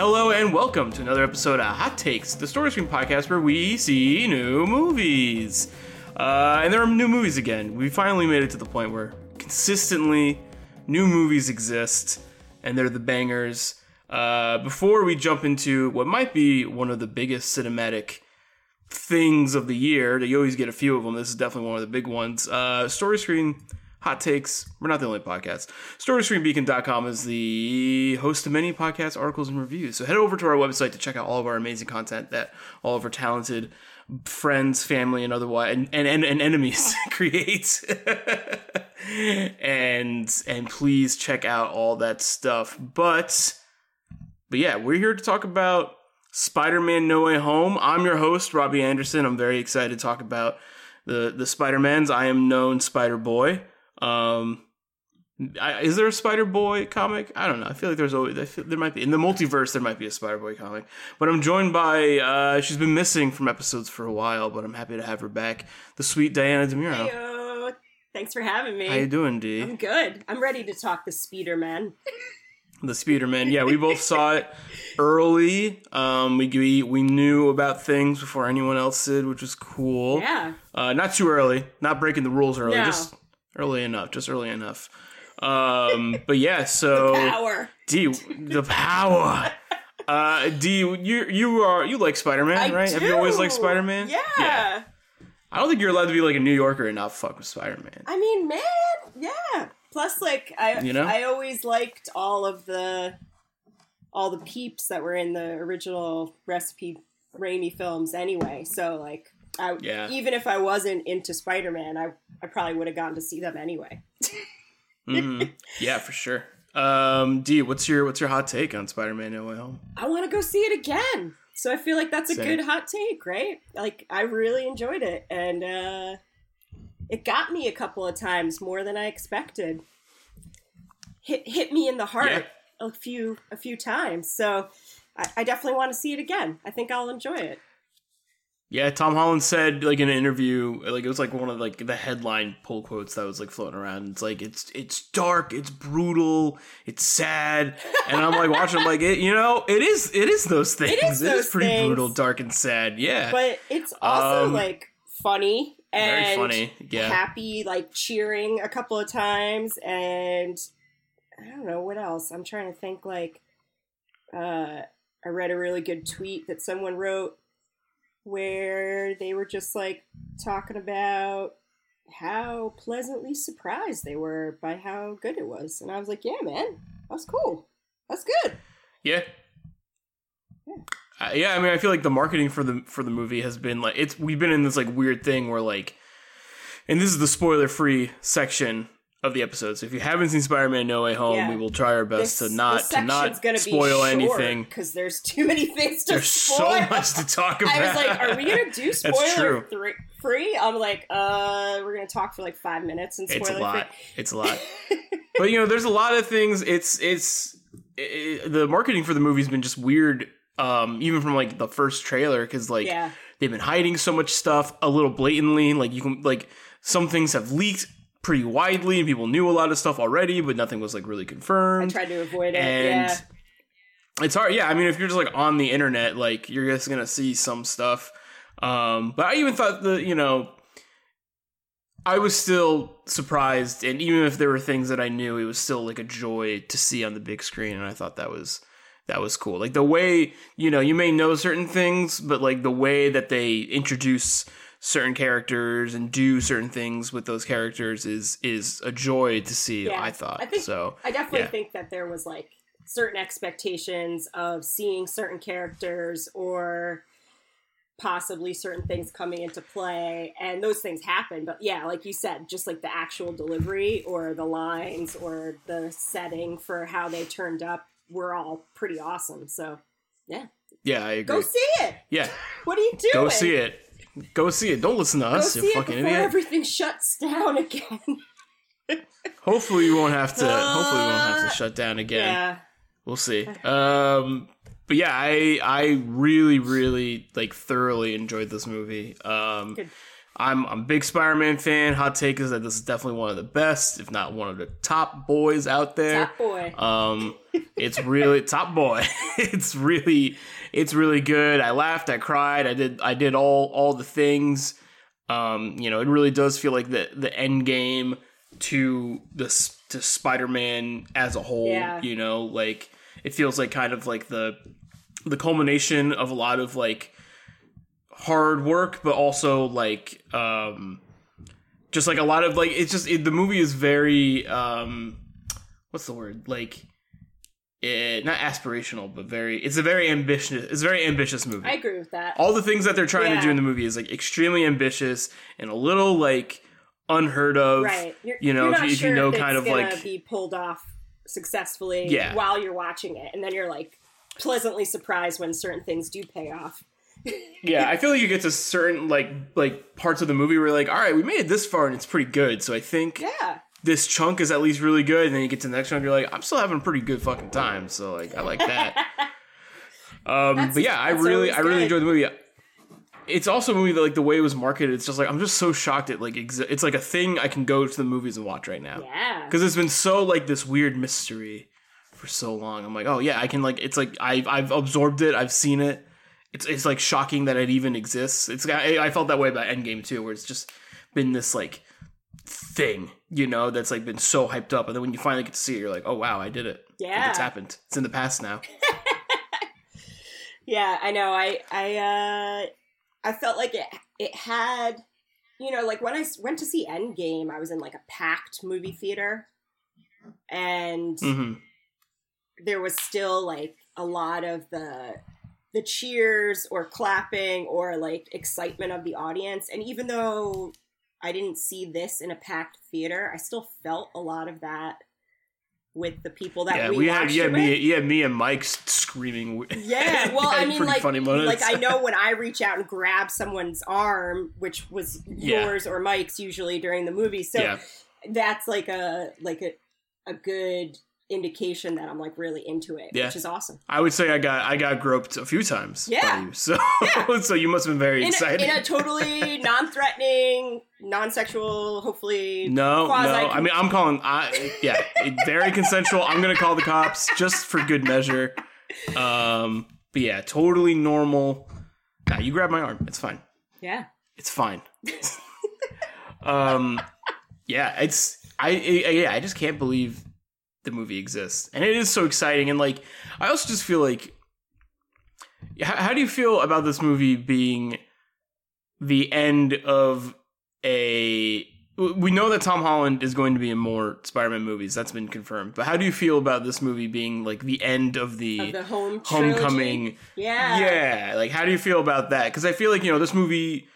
Hello and welcome to another episode of Hot Takes, the Story Screen podcast where we see new movies. Uh, and there are new movies again. We finally made it to the point where consistently new movies exist, and they're the bangers. Uh, before we jump into what might be one of the biggest cinematic things of the year, you always get a few of them. This is definitely one of the big ones. Uh, Story Screen hot takes. We're not the only podcast. StoryScreenBeacon.com is the host of many podcasts, articles, and reviews. So head over to our website to check out all of our amazing content that all of our talented friends, family, and otherwise, and and, and, and enemies create. and and please check out all that stuff. But but yeah, we're here to talk about Spider-Man: No Way Home. I'm your host, Robbie Anderson. I'm very excited to talk about the the Spider-Mans. I am known Spider Boy. Um, I, is there a Spider Boy comic? I don't know. I feel like there's always I feel, there might be in the multiverse. There might be a Spider Boy comic, but I'm joined by uh, she's been missing from episodes for a while, but I'm happy to have her back. The sweet Diana Demuro. Heyo. Thanks for having me. How you doing, D? I'm good. I'm ready to talk the Speederman. The Speederman. Yeah, we both saw it early. Um, we, we we knew about things before anyone else did, which was cool. Yeah. Uh, not too early. Not breaking the rules early. No. Just early enough. Just early enough. Um, but yeah, so Power. D, the power. Uh, D, you you are you like Spider Man, right? Have you always do. liked Spider Man? Yeah. I don't think you're allowed to be like a New Yorker and not fuck with Spider Man. I mean, man, yeah. Plus, like, I You know? I always liked all of the all the peeps that were in the original recipe Raimi films anyway. So, like, I Yeah. even if I wasn't into Spider Man, I I probably would have gotten to see them anyway. hmm Yeah, for sure. Um, D, what's your what's your hot take on Spider Man No Way Home? I want to go see it again. So I feel like that's a Same. good hot take, right? Like I really enjoyed it and uh it got me a couple of times more than I expected. Hit hit me in the heart Yeah. a few a few times. So I, I definitely want to see it again. I think I'll enjoy it. Yeah, Tom Holland said like in an interview, like it was like one of like the headline pull quotes that was like floating around. It's like it's it's dark, it's brutal, it's sad, and I'm like watching, like it, you know, it is it is those things. is those pretty things. brutal, dark, and sad. Yeah, But it's also Um, like funny very and funny. Yeah, happy, like cheering a couple of times, and I don't know what else. I'm trying to think. Like, uh, I read a really good tweet that someone wrote where they were just like talking about how pleasantly surprised they were by how good it was, and I was like, "Yeah, man, that's cool. That's good." yeah. Uh, yeah, I mean, I feel like the marketing for the for the movie has been like it's we've been in this like weird thing where like, and this is the spoiler free section of the episode. So if you haven't seen Spider Man No Way Home, Yeah. we will try our best to not to not spoil anything. because there's too many things to There's spoil. so much to talk about. I was like, "Are we gonna do spoiler free?" I'm like, "Uh, we're gonna talk for like five minutes and spoiler It's a lot. free." It's a lot. but you know, there's a lot of things. It's it's i the marketing for the movie's been just weird. Um, even from like the first trailer, because like yeah, they've been hiding so much stuff a little blatantly. Like you can like some things have leaked pretty widely, and people knew a lot of stuff already, but nothing was like really I confirmed. tried to avoid it. and yeah, it's hard. Yeah, I mean, if you're just like on the internet, like you're just gonna see some stuff. Um, but I even thought the you know, I was still surprised, and even if there were things that I knew, it was still like a joy to see on the big screen, and I thought that was that was cool. Like the way you know, you may know certain things, but like the way that they introduce certain characters and do certain things with those characters is is a joy to see. Yeah, I thought I think- so. I definitely yeah. think that there was like certain expectations of seeing certain characters or possibly certain things coming into play and those things happen but yeah like you said just like the actual delivery or the lines or the setting for how they turned up were all pretty awesome so Yeah, yeah I agree. go see it yeah, what are you doing go see it. Go see it. Don't listen to go us, see you it fucking before idiot. everything shuts down again Hopefully we won't have to. hopefully we won't have to shut down again. yeah We'll see. Um, but yeah, I I really really like thoroughly enjoyed this movie. Um, Good. I'm I'm a big Spider-Man fan. Hot take is that this is definitely one of the best, if not one of the top boys out there. top boy Um, it's really top boy. it's really it's really good. I laughed, I cried, I did I did all all the things. Um, you know, it really does feel like the the end game to the to Spider-Man as a whole, Yeah. you know, like it feels like kind of like the the culmination of a lot of like hard work but also like um just like a lot of like it's just it, the movie is very um what's the word like eh, not aspirational but very it's a very ambitious it's a very ambitious movie I agree with that. all the things that they're trying to do in the movie is like extremely ambitious and a little like unheard of right. You're, you know if not you, if sure you know if kind of like be pulled off successfully Yeah. while you're watching it, and then you're like pleasantly surprised when certain things do pay off. Yeah i feel like you get to certain like like parts of the movie where you're like all right we made it this far and it's pretty good so i think Yeah. this chunk is at least really good and then you get to the next chunk you're like i'm still having a pretty good fucking time so like i like that um but yeah i really i really enjoyed the movie it's also a movie that like the way it was marketed it's just like i'm just so shocked at like exi- it's like a thing i can go to the movies and watch right now Yeah. because it's been so like this weird mystery for so long. I'm like, oh yeah, I can like it's like I've I've absorbed it, I've seen it. It's it's like shocking that it even exists. It's I, I felt that way about Endgame too, where it's just been this like thing, you know, that's like been so hyped up, and then when you finally get to see it, you're like, oh wow, I did it. Like, Yeah. it's happened. It's in the past now. Yeah, I know. I I uh I felt like it it had you know, like when I went to see Endgame, I was in like a packed movie theater and hmm there was still like a lot of the the cheers or clapping or like excitement of the audience and even though I didn't see this in a packed theater, I still felt a lot of that with the people that Yeah, we, we had watched yeah me yeah me and Mike screaming. Yeah, well, I mean, like, like I know when I reach out and grab someone's arm, which was Yeah. yours or Mike's usually during the movie, so yeah, that's like a like a a good indication that I'm like really into it, Yeah. which is awesome. I would say I got I got groped a few times. by Yeah. you. so Yeah. so you must have been very In a, excited. in a totally non-threatening, non-sexual, hopefully. No, quasi- no. I mean, I'm calling. I yeah, very consensual. I'm gonna call the cops just for good measure. Um, but yeah, totally normal. Nah, you grab my arm. It's fine. Yeah, It's fine. um, yeah, it's I, I yeah, I just can't believe the movie exists, and it is so exciting. And like, I also just feel like, how, how do you feel about this movie being the end of a? We know that Tom Holland is going to be in more Spider-Man movies. That's been confirmed. But how do you feel about this movie being like the end of the, of the home trilogy. homecoming? Yeah, Yeah, like how do you feel about that? Because I feel like you know this movie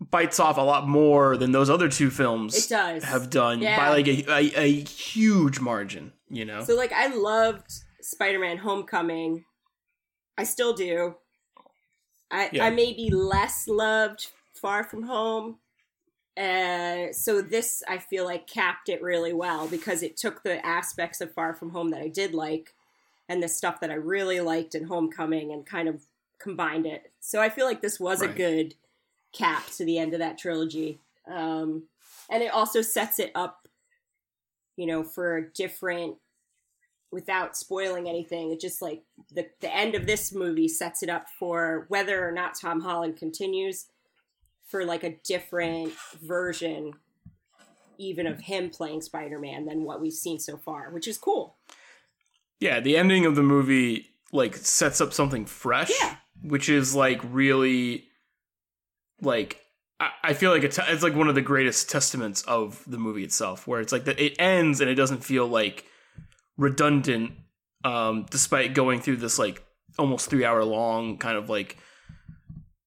bites off a lot more than those other two films it does. have done Yeah. by like a, a, a huge margin. You know, So like I loved Spider-Man Homecoming. I still do. I Yeah. I maybe less loved Far From Home. Uh, so this I feel like capped it really well because it took the aspects of Far From Home that I did like and the stuff that I really liked in Homecoming and kind of combined it. So I feel like this was a good cap to the end of that trilogy. Um, and it also sets it up you know, for a different without spoiling anything, it just like the the end of this movie sets it up for whether or not Tom Holland continues for like a different version even of him playing Spider-Man than what we've seen so far, which is cool. yeah, the ending of the movie like sets up something fresh, Yeah. which is like really like. I- I feel like it's, it's like one of the greatest testaments of the movie itself, where it's like that it ends and it doesn't feel like redundant, um, despite going through this like almost three hour long kind of like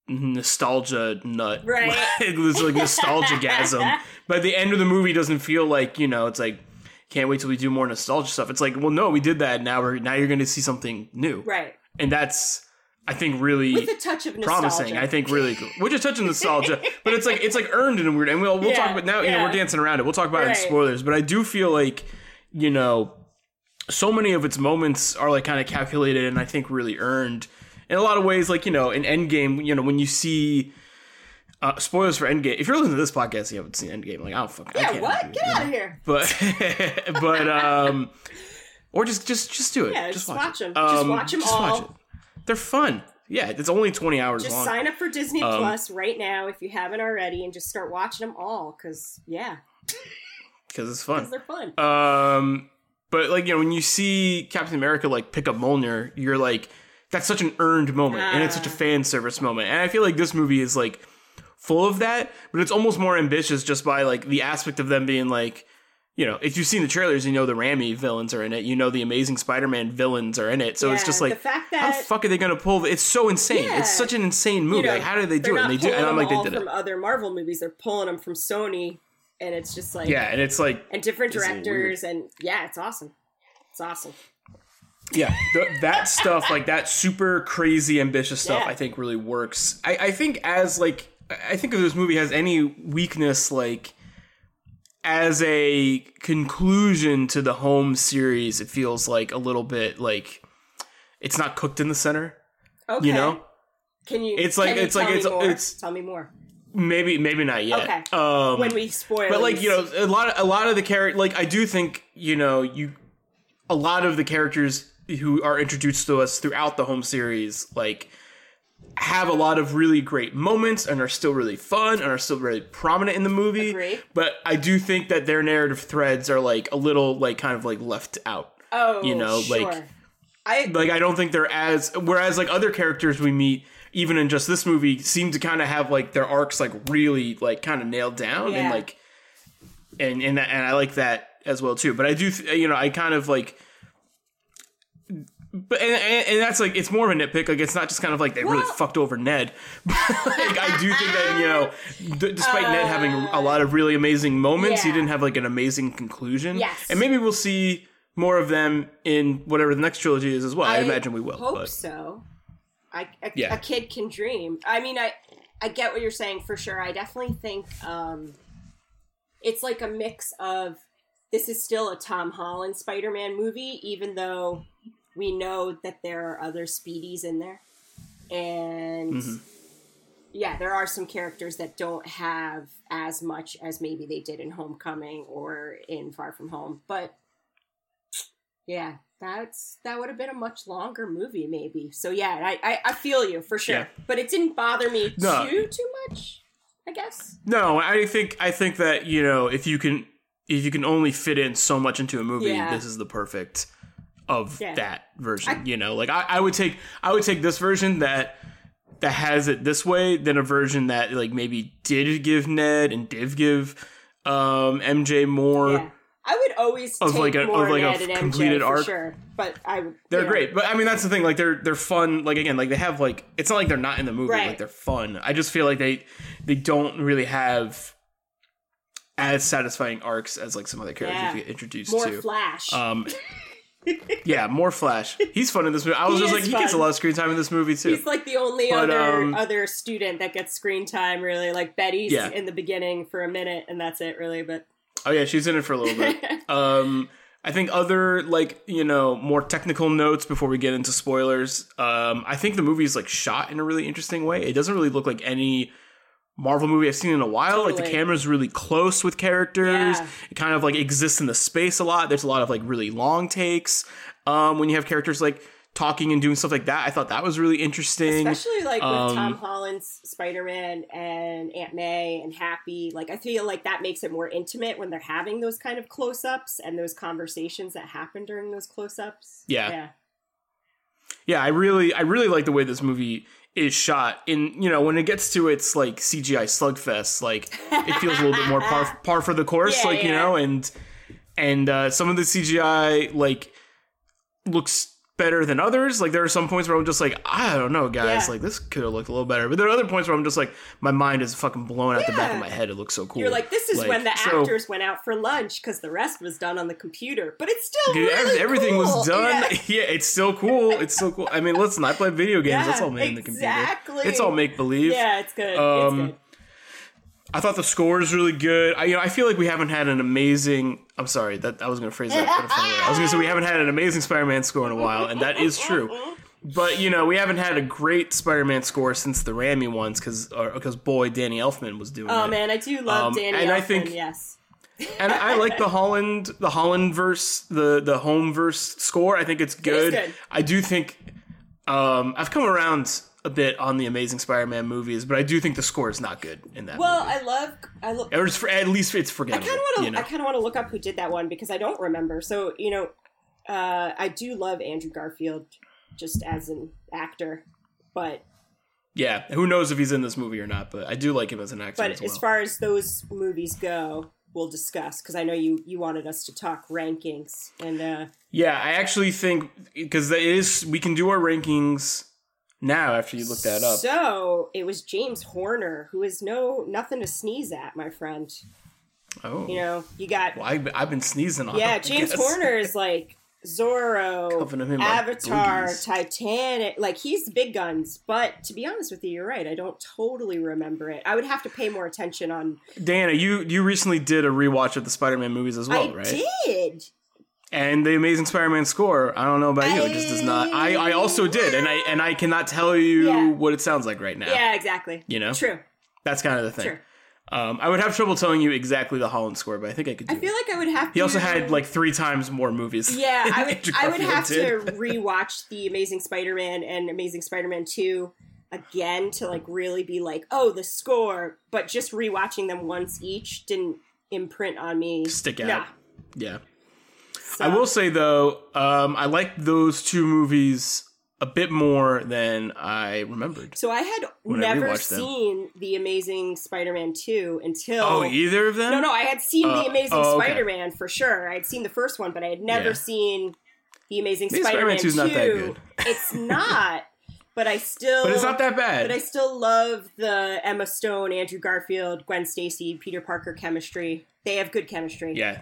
nostalgia nut. Right. it was like nostalgia gasm. But the end of the movie doesn't feel like, you know, it's like can't wait till we do more nostalgia stuff. It's like, well no, we did that, now we're now you're gonna see something new. Right. And that's I think really With a touch of nostalgia. promising. I think really cool. Which is touching nostalgia, but it's like it's like earned in a weird. And we'll we'll Yeah, talk about now. You know, we're dancing around it. We'll talk about it in spoilers. But I do feel like you know, so many of its moments are like kind of calculated and I think really earned in a lot of ways. Like you know, in Endgame, you know, when you see. Uh, spoilers for Endgame. If you're listening to this podcast, you haven't seen Endgame. Like, I don't fucking. I Yeah, can't what? Get out of here. but but um or just just just do it. Yeah, just just watch, watch it. 'em. Just watch 'em just watch them all. it. They're fun. Yeah, it's only twenty hours Just long. sign up for Disney Um, Plus right now if you haven't already, and just start watching them all. Cause yeah, because it's fun. because they're fun. Um, but like you know, when you see Captain America like pick up Mjolnir, you're like, that's such an earned moment, and it's such a Ah. fan service moment. And I feel like this movie is like full of that, but it's almost more ambitious just by like the aspect of them being like. You know, if you've seen the trailers, you know the Raimi villains are in it. You know the Amazing Spider-Man villains are in it. So it's just like, the fact how the fuck are they gonna pull? It's so insane. Yeah. It's such an insane movie. you know, like, how do they do it? And they do, and I'm like, they did from it. other Marvel movies. They're pulling them from Sony, and it's just like Yeah, and it's like, and different It's a little directors, and yeah, it's awesome. It's awesome. yeah, th- that stuff, like that super crazy ambitious stuff, Yeah. I think really works. I, I think as like, I think if this movie has any weakness, like as a conclusion to the home series, it feels like a little bit like it's not cooked in the center. Okay, You know, can you? It's like- it's like- it's- more? it's- tell me more maybe maybe not yet. Okay. Um, when we spoil. but like you know a lot of a lot of the character like i do think you know you a lot of the characters who are introduced to us throughout the home series like have a lot of really great moments and are still really fun and are still really prominent in the movie Agree. but i do think that their narrative threads are like a little like kind of like left out oh, you know, sure. like- I like i don't think they're as whereas like other characters we meet even in just this movie seem to kind of have like their arcs like really like kind of nailed down Yeah. and like and and and I like that as well too but I do th- you know I kind of like but and, and, and that's like it's more of a nitpick like it's not just kind of like they really fucked over Ned but like I do think that you know d- despite Ned having a lot of really amazing moments he didn't have like an amazing conclusion Yes. and maybe we'll see more of them in whatever the next trilogy is as well I, imagine we will Hope but so. I a, Yeah. a kid can dream. I mean, I I get what you're saying for sure. I definitely think um, it's like a mix of this is still a Tom Holland Spider-Man movie, even though we know that there are other Speedies in there, and Mhm. yeah, there are some characters that don't have as much as maybe they did in Homecoming or in Far From Home, but yeah, that's that would have been a much longer movie, maybe. So yeah, I I, I feel you for sure, Yeah. but it didn't bother me No. too too much. I guess. No, I think I think that you know if you can if you can only fit in so much into a movie, Yeah. this is the perfect of Yeah. that version. I- you know, like I, I would take I would take this version that that has it this way than a version that like maybe did give Ned and did give um, MJ more. yeah, I would always Of take like a- more of like a Ned and completed arc. sure, but I. They're great, but I mean that's the thing. Like they're they're fun. Like again, like they have like it's not like they're not in the movie. Right. Like they're fun. I just feel like they they don't really have as satisfying arcs as like some other characters Yeah. you get introduced More to. Flash. Um, yeah, more Flash. He's fun in this movie. I was He just like, he gets a lot of screen time in this movie too. He's like the only But, other um, other student that gets screen time. Really, like Betty's Yeah. in the beginning for a minute, and that's it. Really, but oh yeah, she's in it for a little bit. um, I think other like you know more technical notes before we get into spoilers. Um, I think the movie is like shot in a really interesting way. It doesn't really look like any Marvel movie I've seen in a while. Like the camera's really close with characters. Yeah. It kind of like exists in the space a lot. There's a lot of like really long takes. Um, when you have characters like talking and doing stuff like that, I thought that was really interesting. especially like with um, Tom Holland's Spider Man and Aunt May and Happy, like I feel like that makes it more intimate when they're having those kind of close ups and those conversations that happen during those close ups. Yeah. yeah, yeah, I really, I really like the way this movie is shot. In you know, when it gets to its like CGI slugfest, like it feels a little bit more par, par for the course, Yeah, like you know, and and uh, some of the CGI like looks better than others. Like there are some points where I'm just like, I don't know, guys, Yeah. like this could have looked a little better. But there are other points where I'm just like, my mind is fucking blown out the back of my head. It looks so cool. You're like, this is Like, when the so- actors went out for lunch because the rest was done on the computer, but it's still Dude, really everything cool. was done. Yeah. Yeah. it's still cool. It's so cool. I mean, listen, I play video games. That's all made in the computer. exactly. It's all make believe. Yeah, it's good. Um, it's good. I thought the score is really good. I, you know, I feel like we haven't had an amazing. I'm sorry that I was going to phrase that. in a funny way. I was going to say we haven't had an amazing Spider-Man score in a while, and that is true. But you know, we haven't had a great Spider-Man score since the Raimi ones, because because boy, Danny Elfman was doing it. Oh it. man, I do love um, Danny and I think- yes. and I like the Holland, the Holland verse, the the home verse score. I think it's good. good. I do think um, I've come around a bit on the Amazing Spider-Man movies, but I do think the score is not good in that. Well, movie. I love I look. or it's for, at least it's I forgettable. kind of want to. you know? I kind of want to look up who did that one because I don't remember. So you know, uh, I do love Andrew Garfield just as an actor, but yeah, who knows if he's in this movie or not? But I do like him as an actor but as well. as far as those movies go, we'll discuss because I know you you wanted us to talk rankings and uh, yeah, I actually think because it is we can do our rankings now after you look that up. So it was James Horner who is no nothing to sneeze at, my friend. oh, You know, you got well, I've, I've been sneezing on. him, yeah, I James. Horner is like Zorro, like Avatar. Titanic. Like he's the big guns. But to be honest with you, you're right. I don't totally remember it. I would have to pay more attention on. Dana, you you recently did a rewatch of the Spider-Man movies as well, I right? did. And the Amazing Spider-Man score, I don't know about you, it just does not. I I also did, and I and I cannot tell you Yeah. what it sounds like right now. Yeah, exactly. You know, True. that's kind of the thing. True. Um, I would have trouble telling you exactly the Holland score, but I think I could do I feel it. like I would have. He to, also had like three times more movies. Yeah, I would. I would have did. to rewatch the Amazing Spider-Man and Amazing Spider-Man Two again to like really be like, oh, the score. But just rewatching them once each didn't imprint on me. stick out. Nah. Yeah. So- I will say though, um, I like those two movies a bit more than I remembered. So I had When I never them. seen the Amazing Spider-Man two until. Oh, either of them? No, no, I had seen Uh, the Amazing oh, okay. Spider-Man for sure. I had seen the first one, but I had never Yeah. seen the Amazing Amazing Spider-Man, Spider-Man 2 's not that good. It's not, but I still. But it's not that bad. But I still love the Emma Stone, Andrew Garfield, Gwen Stacy, Peter Parker chemistry. They have good chemistry. yeah.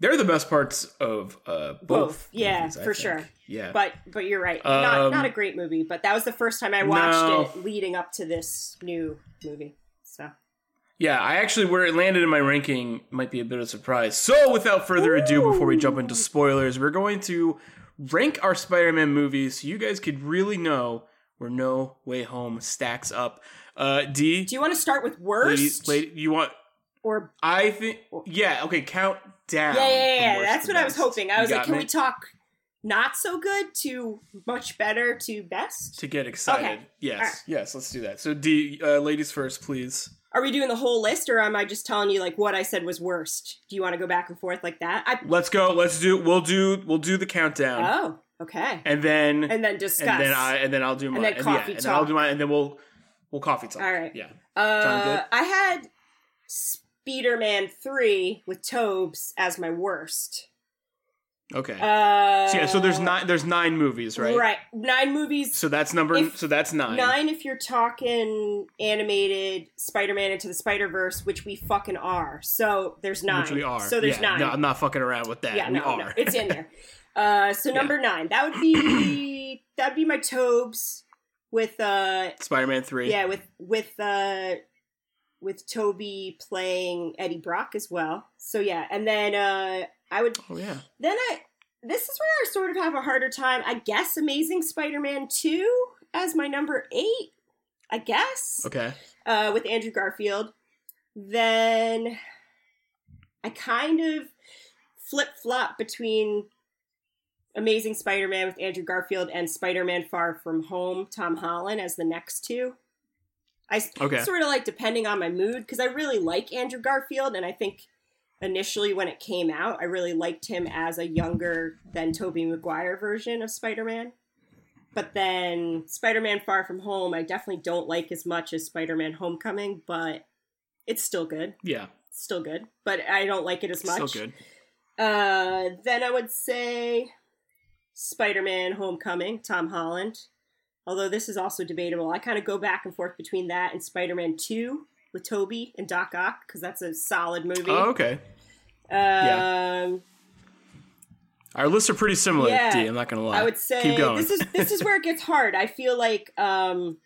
They're the best parts of uh, both. Both, yeah, movies, for think. sure. Yeah. But but you're right. not Um, not a great movie, but that was the first time I watched No. it leading up to this new movie. So Yeah, I actually where it landed in my ranking might be a bit of a surprise. So without further ado, before we jump into spoilers, we're going to rank our Spider-Man movies so you guys could really know where No Way Home stacks up. Uh D do you want to start with lady, worst lady, you want or I think yeah, okay, count down. yeah yeah yeah? That's what I was hoping. I You was like, can me? we talk not so good to much better to best? to get excited? Okay. Yes. Alright. Yes, let's do that. So D uh, ladies first, please. Are we doing the whole list, or am I just telling you like what I said was worst? Do you want to go back and forth like that? I Let's go. Let's do we'll do we'll do the countdown. oh okay, and then and then discuss. and then I and then I'll do then And coffee yeah, and then I'll do mine, and then we'll we'll coffee talk. All right. Yeah. Uh, Sound good? I had Spider-Man three with Tobes as my worst. Okay. Uh, so yeah. So there's nine. There's nine movies, right? Right, nine movies. So that's number. If- so that's nine. Nine if you're talking animated Spider-Man into the Spider-Verse, which we fucking are. So there's nine. Which we are. So there's yeah, nine. No, I'm not fucking around with that. yeah, we no, are. no, it's in there. Uh, so number nine, that would be that'd be my Tobes with uh Spider-Man three. yeah with with uh with Toby playing Eddie Brock as well. So yeah, and then uh I would Oh yeah. then I this is where I sort of have a harder time. I guess Amazing Spider-Man 2 as my number 8. I guess. Okay. Uh with Andrew Garfield. Then I kind of flip-flop between Amazing Spider-Man with Andrew Garfield and Spider-Man Far From Home, Tom Holland as the next two. I Okay. sort of like depending on my mood because I really like Andrew Garfield and I think initially when it came out I really liked him as a younger than Tobey Maguire version of Spider-Man. But then Spider-Man Far From Home I definitely don't like as much as Spider-Man Homecoming, but it's still good. Yeah. It's still good, but I don't like it as much. Still good. Uh, then I would say Spider-Man: Homecoming, Tom Holland. Although this is also debatable, I kind of go back and forth between that and Spider-Man Two with Tobey and Doc Ock because that's a solid movie. Oh, okay. um, Our lists are pretty similar. Yeah. D. I'm not gonna lie. I would say Keep going. this is this is where it gets hard. I feel like um,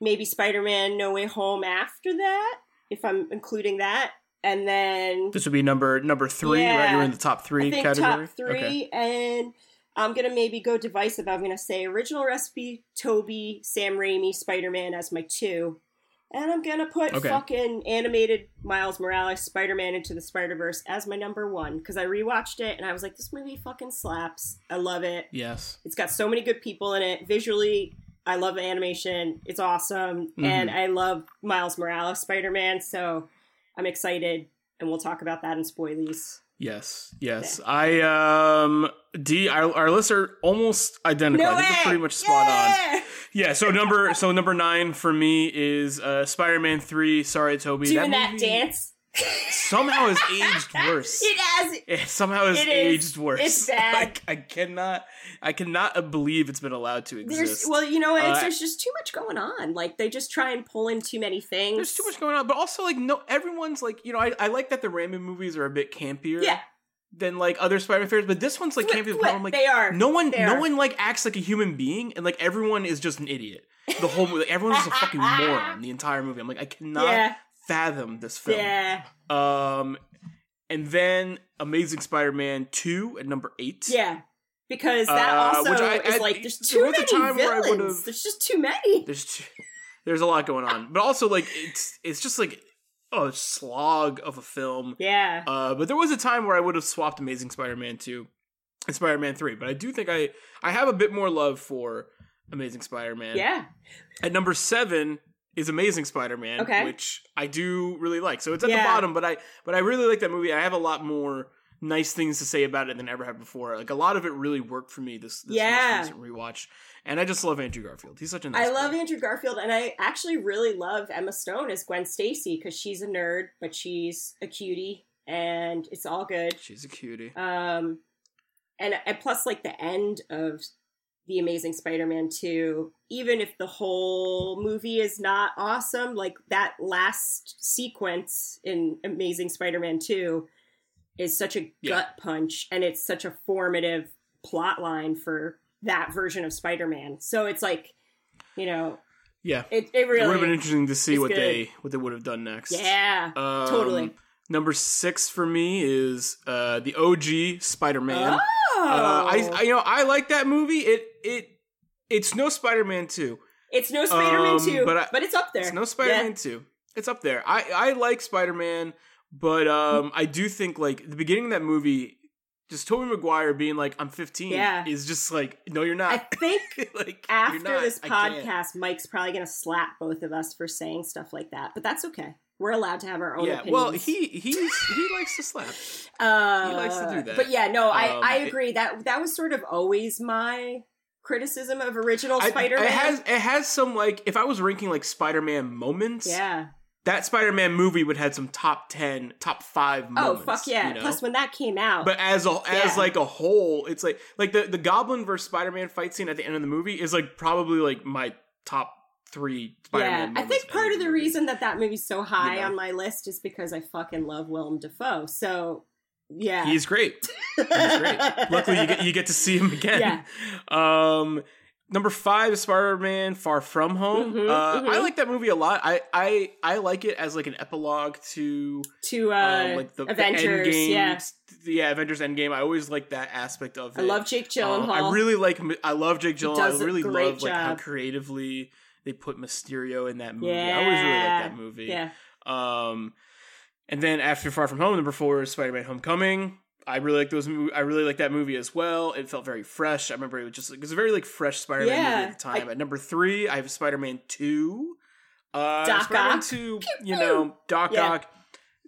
maybe Spider-Man: No Way Home after that, if I'm including that, and then This would be number number three, right? Yeah. You're in the top three I think category. top three, Okay. and I'm gonna maybe go divisive. I'm gonna say original recipe, Tobey, Sam Raimi, Spider Man as my two, And I'm gonna put Okay. fucking animated Miles Morales Spider Man into the Spider Verse as my number one because I rewatched it and I was like, this movie fucking slaps. I love it. Yes. It's got so many good people in it. Visually, I love the animation. It's awesome. Mhm. And I love Miles Morales Spider Man. So I'm excited. And we'll talk about that in spoilies. Yes. Yes. I um D our, our lists are almost identical. I think they're pretty much spot on. Yeah! Yeah, so number so number nine for me is uh Spider-Man 3, sorry Tobey. Doing that, movie dance. Somehow has aged worse. It has. It somehow has It is. aged worse. It's bad. Like, I cannot I cannot believe it's been allowed to exist. There's well, you know, it's, Uh, there's just too much going on. Like they just try and pull in too many things. There's too much going on, but also like no everyone's like, you know, I, I like that the Raimi movies are a bit campier Yeah, than like other Spider-Man films, but this one's like Flip, campy flip, like they are. no one no are. one like acts like a human being and like everyone is just an idiot. The whole movie, like, everyone's just a fucking moron the entire movie. I'm like I cannot yeah, fathom this film. yeah, Um, and then Amazing Spider-Man two at number eight. yeah. Because that Uh, also I- is I- like there's too many time where I villains. There's just too many. There's t- there's a lot going on, but also like it's it's just like a slog of a film. Yeah, Uh, but there was a time where I would have swapped Amazing Spider-Man two and Spider-Man three, but I do think I I have a bit more love for Amazing Spider-Man. yeah, At number seven is Amazing Spider-Man, Okay. which I do really like. So it's at the bottom, but I but I really like that movie. I have a lot more nice things to say about it than I ever have before. Like a lot of it really worked for me this, this Yeah. recent rewatch. And I just love Andrew Garfield. He's such a nice I love guy. Andrew Garfield, and I actually really love Emma Stone as Gwen Stacy because she's a nerd, but she's a cutie, and it's all good. She's a cutie. Um, and and plus, like the end of the Amazing Spider-Man two, even if the whole movie is not awesome, like that last sequence in Amazing Spider-Man two is such a Yeah. gut punch, and it's such a formative plot line for that version of Spider-Man. So it's like, you know, Yeah. it it it would have been interesting to see what good. they what they would have done next. yeah, Um, totally. Number six for me is uh, the OG Spider-Man. Oh, Uh, I, I you know I like that movie. It it it's no Spider-Man two. it's no Spider-Man um, two, but but, it's up there. It's no Spider-Man two. It's up there. I I like Spider-Man, but um I do think like the beginning of that movie, just Tobey Maguire being like I'm 15 Yeah. is just like no you're not." I think like after not. this podcast, Mike's probably going to slap both of us for saying stuff like that, but that's okay. We're allowed to have our own Yeah, opinions. well, he he's he likes to slap. uh, he likes to do that. But yeah, no, I Um, I it- agree that that was sort of always my criticism of original Spider-Man. It has it has some like if I was ranking like Spider-Man moments, yeah. that Spider-Man movie would have some top ten, top five Oh moments. Oh fuck yeah! you know? Plus, when that came out, But as a as Yeah. like a whole, it's like like the the Goblin versus Spider Man fight scene at the end of the movie is like probably like my top three Spider Man. yeah, I think part of the reason that that movie's so high You know? on my list is because I fucking love Willem Dafoe. So yeah, he's great. He's great. Luckily, you get you get to see him again. Um, number five Spider Man Far From Home. Mhm, uh, I mhm. like that movie a lot. I I I like it as like an epilogue to to uh, um, like the, the Avengers. Endgame. yeah, yeah, Avengers Endgame. I always like that aspect of it. I love Jake Um, Gyllenhaal. I really like. I love Jake Gyllenhaal. I really love like how creatively they put Mysterio in that movie. I always really like that movie. yeah, Um, and then after Far From Home, number four is Spider-Man: Homecoming. I really like those. I really like that movie as well. It felt very fresh. I remember it was just like, it was a very like fresh Spider-Man movie at the time. I- At number three, I have Spider-Man Two. Uh, Doc Spider-Man Ock. Two, you know, Doc Yeah. Ock.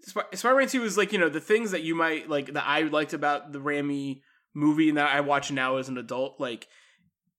Sp- Spider-Man Two is like you know the things that you might like that I liked about the Raimi movie and that I watch now as an adult. Like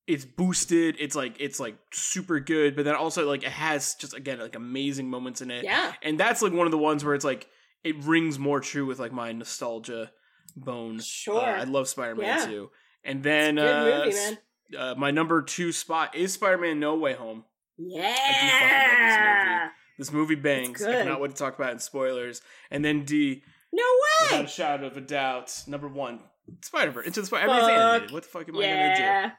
it's boosted. It's like it's like super good, but then also like it has just again like amazing moments in it yeah. and that's like one of the ones where it's like it rings more true with like my nostalgia bone. Sure. Uh, I love Spider-Man Yeah. too. And then uh, movie, man. uh, my number two spot is Spider-Man No Way Home. Yeah. This movie bangs. I cannot wait to talk about it in spoilers. And then D, No without a way. shadow of a doubt, number one, Spider-Verse. Into the Spider. Everything's animated. What the fuck am I gonna do?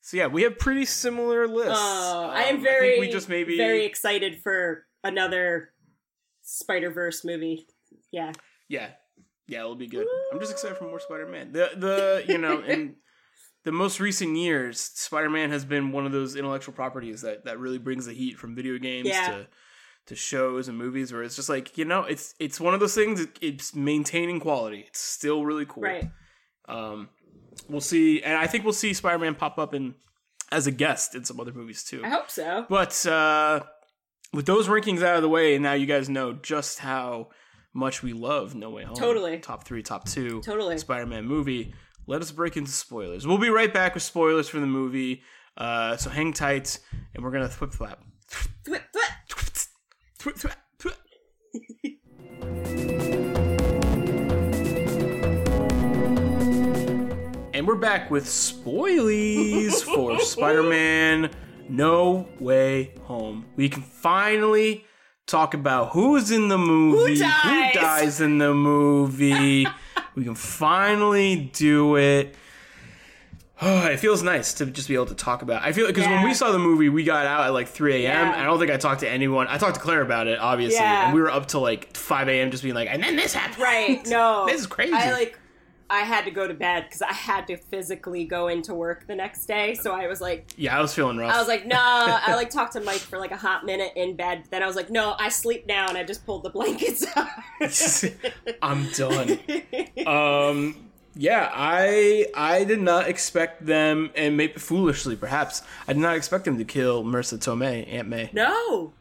So yeah, we have pretty similar lists. Oh, I Um, am very, think we just maybe very excited for another Spider Verse movie. Yeah. Yeah, yeah, it'll be good. I'm just excited for more Spider-Man. The the you know in the most recent years, Spider-Man has been one of those intellectual properties that that really brings the heat from video games Yeah. to to shows and movies where it's just like you know it's it's one of those things it's maintaining quality it's still really cool Right. um we'll see and i think we'll see spider-man pop up in as a guest in some other movies too I hope so. but uh with those rankings out of the way and now you guys know just how much we love no way home. Totally. top three top two. Totally. spider-man movie. Let us break into spoilers. We'll be right back with spoilers for the movie. Uh so hang tight and we're gonna flip flap. And we're back with spoilies for Spider-Man No Way Home. We can finally talk about who's in the movie, dies? dies in the movie. we can finally do it. Oh, it feels nice to just be able to talk about. It. I feel because when we saw the movie, we got out at like 3 a.m. Yeah. I don't think I talked to anyone. I talked to Claire about it, obviously, Yeah. and we were up till like 5 a.m. just being like, and then this happened. Right. No. This is crazy. I like I had to go to bed because I had to physically go into work the next day. So I was like Yeah, I was feeling rough. I was like, nah. I like talked to Mike for like a hot minute in bed. Then I was like, no, I sleep now, and I just pulled the blankets out. I'm done. um, yeah, I I did not expect them, and maybe foolishly perhaps, I did not expect them to kill Marisa Tomei, Aunt May. no,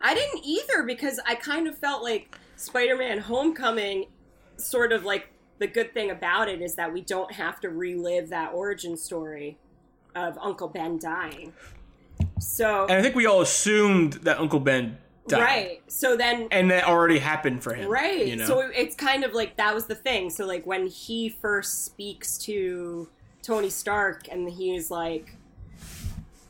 I didn't either because I kind of felt like Spider-Man: Homecoming, sort of like the good thing about it is that we don't have to relive that origin story of Uncle Ben dying. So And I think we all assumed that Uncle Ben died, right, so then And that already happened for him, Right. You know? So it's kind of like that was the thing. So like when he first speaks to Tony Stark and he's like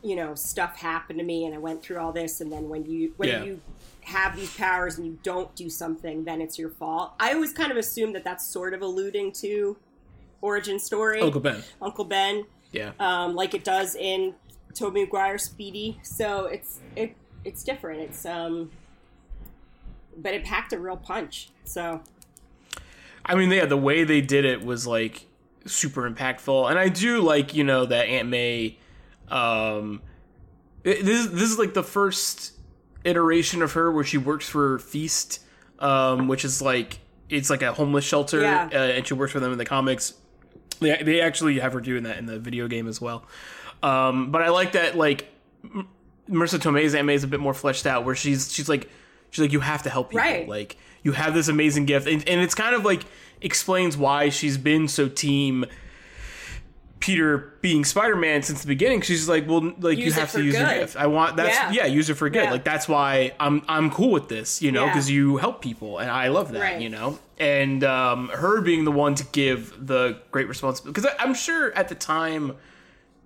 you know, stuff happened to me and I went through all this and then when you when Yeah. you have these powers and you don't do something then it's your fault. I always kind of assume that that's sort of alluding to origin story Uncle Ben. Uncle Ben Yeah. um, like it does in Tobey Maguire Speedy. So it's it it's different. It's um, but it packed a real punch. So I mean, yeah, the way they did it was like super impactful, and I do like you know that Aunt May. Um, this this is like the first iteration of her where she works for Feast, um, which is like it's like a homeless shelter, Yeah. uh, and she works for them in the comics. They they actually have her doing that in the video game as well. Um, but I like that like M- Marisa Tomei's May is a bit more fleshed out, where she's she's like she's like you have to help people, Right. like you have this amazing gift, and, and it's kind of like explains why she's been so team Peter being Spider Man since the beginning. She's like, well, like you Use it have to use your gift. I want that's yeah. Yeah. use it for good. Yeah. Like that's why I'm I'm cool with this, you know, Yeah. because you help people, and I love that, Right. you know. And um, her being the one to give the great responsibility, because I'm sure at the time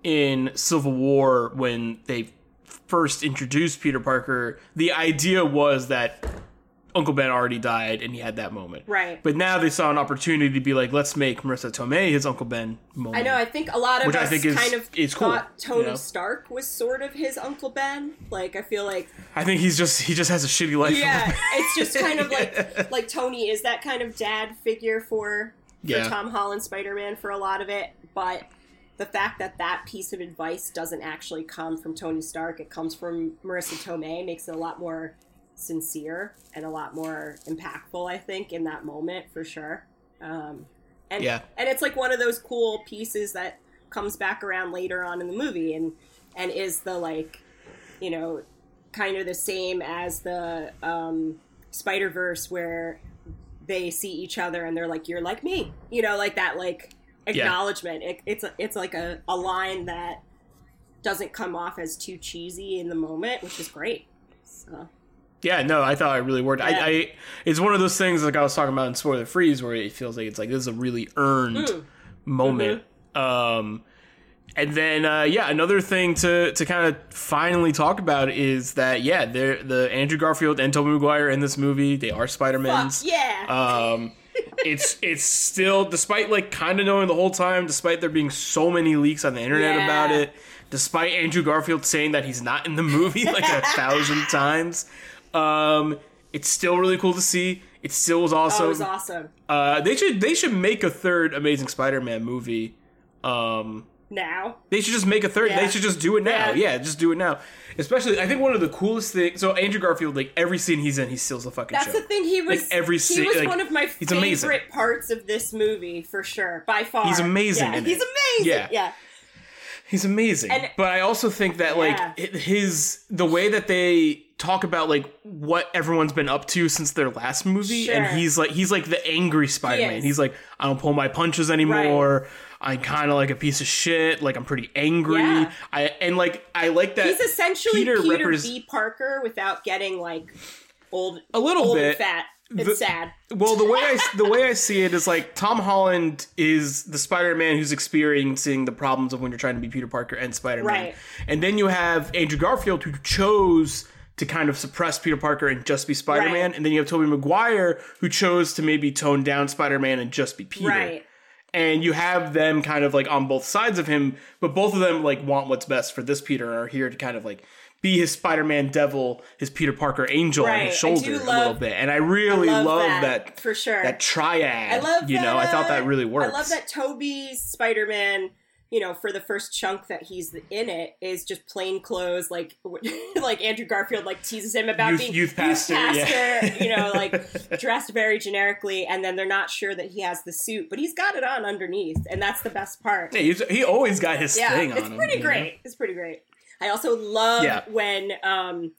in Civil War when they first introduced Peter Parker, the idea was that Uncle Ben already died and he had that moment. Right. But now they saw an opportunity to be like, let's make Marisa Tomei his Uncle Ben moment. I know. I think a lot of Which I us think is- kind of is cool, thought Tony you know? Stark was sort of his Uncle Ben. Like I feel like I think he's just he just has a shitty life. yeah, it's just kind of like like Tony is that kind of dad figure for for Yeah. Tom Holland Spider Man for a lot of it, but the fact that that piece of advice doesn't actually come from Tony Stark, it comes from Marisa Tomei, makes it a lot more sincere and a lot more impactful. I think in that moment for sure. Um, and Yeah. and it's like one of those cool pieces that comes back around later on in the movie and and is the like you know kind of the same as the um, Spider Verse where they see each other and they're like, "You're like me," you know, like that, like acknowledgement. It, it's a, it's like a, a line that doesn't come off as too cheesy in the moment, which is great. So, Yeah, no, I thought it really worked. Yeah. I, I it's one of those things like I was talking about in Spoiler Freeze where it feels like it's like this is a really earned Mm. moment. Um and then uh yeah, another thing to to kind of finally talk about is that yeah, the Andrew Garfield and Tobey Maguire in this movie, they are Spider-Mans. yeah, Um, it's it's still despite like kind of knowing the whole time, despite there being so many leaks on the internet Yeah. about it, despite Andrew Garfield saying that he's not in the movie like a thousand times, um, it's still really cool to see. It still was oh, awesome. it was awesome. Uh, they should they should make a third Amazing Spider-Man movie. Um, now. They should just make a third. Yeah. They should just do it now. Yeah. Yeah. just do it now. Especially, I think one of the coolest things. So Andrew Garfield, like every scene he's in, he steals the fucking That's show. the thing. He was Like, every he scene- was like, one of my favorite amazing. parts of this movie for sure, by far. He's amazing Yeah, he's it. amazing. Yeah. yeah. He's amazing. And- but I also think that like his the way that they talk about like what everyone's been up to since their last movie, and he's like he's like the angry Spider-Man. he's like I don't pull my punches anymore. I'm kind of like a piece of shit. Like I'm pretty angry. Yeah. I and like I like that He's essentially Peter Peter, repres- B. Parker without getting like old, a little old bit. and fat and The- sad. Well, the way I the way I see it is like Tom Holland is the Spider-Man who's experiencing the problems of when you're trying to be Peter Parker and Spider-Man. Right. And then you have Andrew Garfield who chose to kind of suppress Peter Parker and just be Spider-Man, Right. and then you have Tobey Maguire who chose to maybe tone down Spider-Man and just be Peter. Right. And you have them kind of like on both sides of him, but both of them like want what's best for this Peter and are here to kind of like be his Spider-Man devil, his Peter Parker angel on his shoulder a little bit. And I really I love, love that, that for sure. that triad. I love you know, I thought that really works. I love that Tobey's Spider Man. You know, for the first chunk that he's in it, is just plain clothes. Like, like Andrew Garfield like teases him about Youth- being youth pastor, yeah. pastor, you know, like dressed very generically, and then they're not sure that he has the suit, but he's got it on underneath, and that's the best part. Yeah, he's, he always got his yeah, thing on it's him. pretty you know? great. It's pretty great. I also love Yeah. when, um,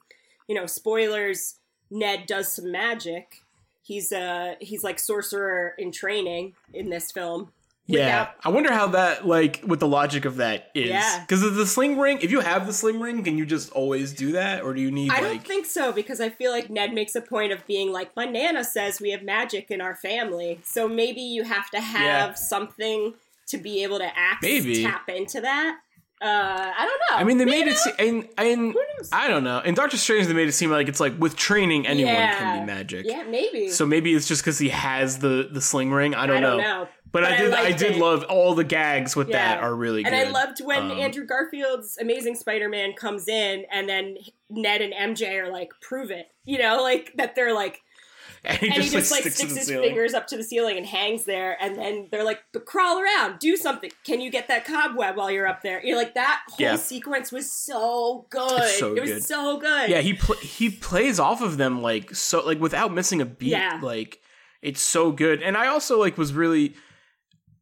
you know, spoilers. Ned does some magic. He's uh he's like sorcerer in training in this film. Yeah, Without- I wonder how that like what the logic of that is. Yeah. because of the sling ring. If you have the sling ring, can you just always do that, or do you need I like? don't think so because I feel like Ned makes a point of being like, my nana says we have magic in our family, so maybe you have to have Yeah. something to be able to act Maybe. tap into that. Uh, I don't know. I mean, they Maybe made it. And and Who knows? I don't know. In Doctor Strange, they made it seem like it's like with training, anyone Yeah. can be magic. Yeah, maybe. So maybe it's just because he has the the sling ring. I don't, I don't know. But, I But I did. I, liked did it. love all the gags with Yeah. that are really good. And I loved when Um, Andrew Garfield's Amazing Spider-Man comes in, and then Ned and MJ are like, "Prove it," you know, like that. They're like, and he and just, he just like sticks, sticks, his ceiling. fingers up to the ceiling and hangs there, and then they're like, "But crawl around, do something. Can you get that cobweb while you're up there?" You're like, that whole Yeah. sequence was so good. So it was good. so good. Yeah, he pl- he plays off of them like so like without missing a beat. Yeah. Like it's so good. And I also like was really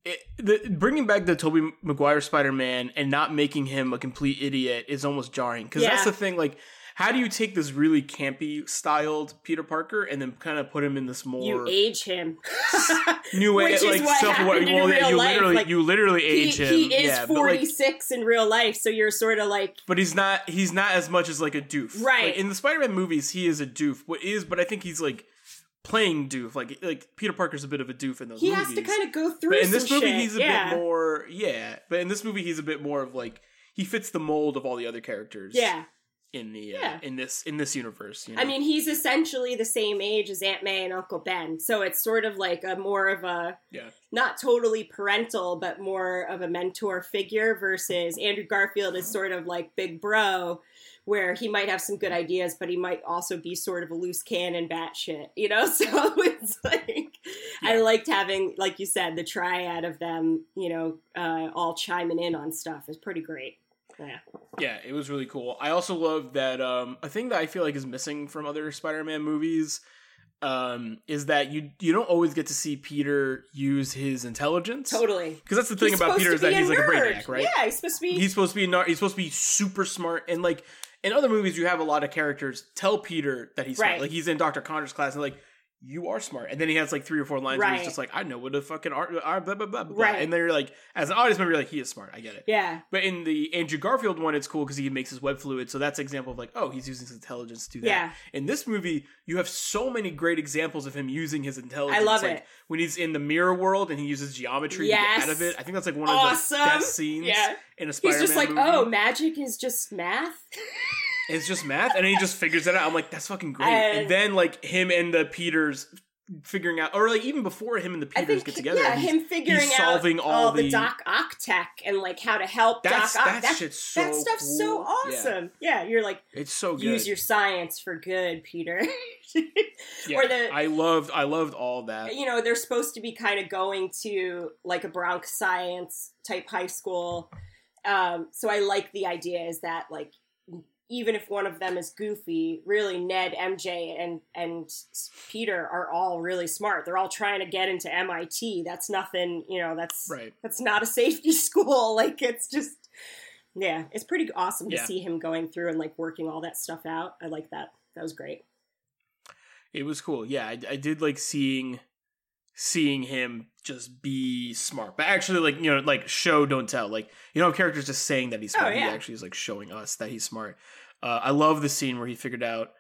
it, the, bringing back the Tobey Maguire Spider Man and not making him a complete idiot is almost jarring because that's the thing. Like, how do you take this really campy styled Peter Parker and then kind of put him in this more you age him. new way, Which like happened in Well, yeah, you life, literally like, you literally he, age him. he is yeah, but, like, 46 in real life, so you're sort of like, but he's not he's not as much as like a doof Right. Like, in the spider-man movies he is a doof what is but i think he's like playing doof like like peter parker's a bit of a doof in those he movies has to kind of go through. but in this movie shit. he's a yeah. bit more yeah but in this movie he's a bit more of like he fits the mold of all the other characters Yeah. in the uh, Yeah. in this in this universe you know? I mean, he's essentially the same age as Aunt May and Uncle Ben, so it's sort of like a more of a yeah not totally parental, but more of a mentor figure versus Andrew Garfield is sort of like Big Bro, where he might have some good ideas, but he might also be sort of a loose cannon batshit, you know? So it's like, I liked having, like you said, the triad of them, you know, uh, all chiming in on stuff is pretty great. Yeah. Yeah, it was really cool. I also love that um a thing that I feel like is missing from other Spider-Man movies um is that you you don't always get to see Peter use his intelligence. Totally. Because that's the thing He's about Peter is that he's like a brainiac, right? Yeah, he's supposed to be. He's supposed to be he's supposed to be super smart and like in other movies you have a lot of characters tell Peter that he's smart. Like he's in Dr. Connor's class and like you are smart. And then he has like three or four lines where he's just like, I know what a fucking art, uh, art blah, blah, blah, blah. Right. And then you're like, as an audience member, you're like, he is smart. I get it. yeah. But in the Andrew Garfield one, it's cool because he makes his web fluid. So that's an example of like, oh, he's using his intelligence to do that. Yeah. In this movie, you have so many great examples of him using his intelligence. I love like, it. When he's in the mirror world and he uses geometry Yes. to get out of it. I think that's like one of the best scenes Yeah. in a Spider-Man He's just like, oh, movie. oh, magic is just math. It's just math, and he just figures it out. I'm like, that's fucking great. And- And, then like him and the Peters figuring out, or like even before him and the Peters think, get together, yeah, he's- him figuring solving out all all the, the- Doc Ock tech and like how to help That's- Doc Ock. that shit's so that stuff's so cool. Yeah. awesome. Yeah. you're like it's so good. use your science for good, Peter. yeah, or the- I loved, I loved all that. you know they're supposed to be kind of going to like a Bronx science type high school Um, so I like the idea is that like even if one of them is goofy, really Ned, MJ, and and Peter are all really smart. They're all trying to get into MIT. That's nothing, you know. That's Right. That's not a safety school. Like it's just, yeah, it's pretty awesome to Yeah. see him going through and like working all that stuff out. I like that. That was great. It was cool. Yeah, I, I did like seeing seeing him just be smart. But actually like, you know, like show don't tell. Like, you know, characters just saying that he's smart. Oh, yeah. He actually is like showing us that he's smart. Uh, I love the scene where he figured out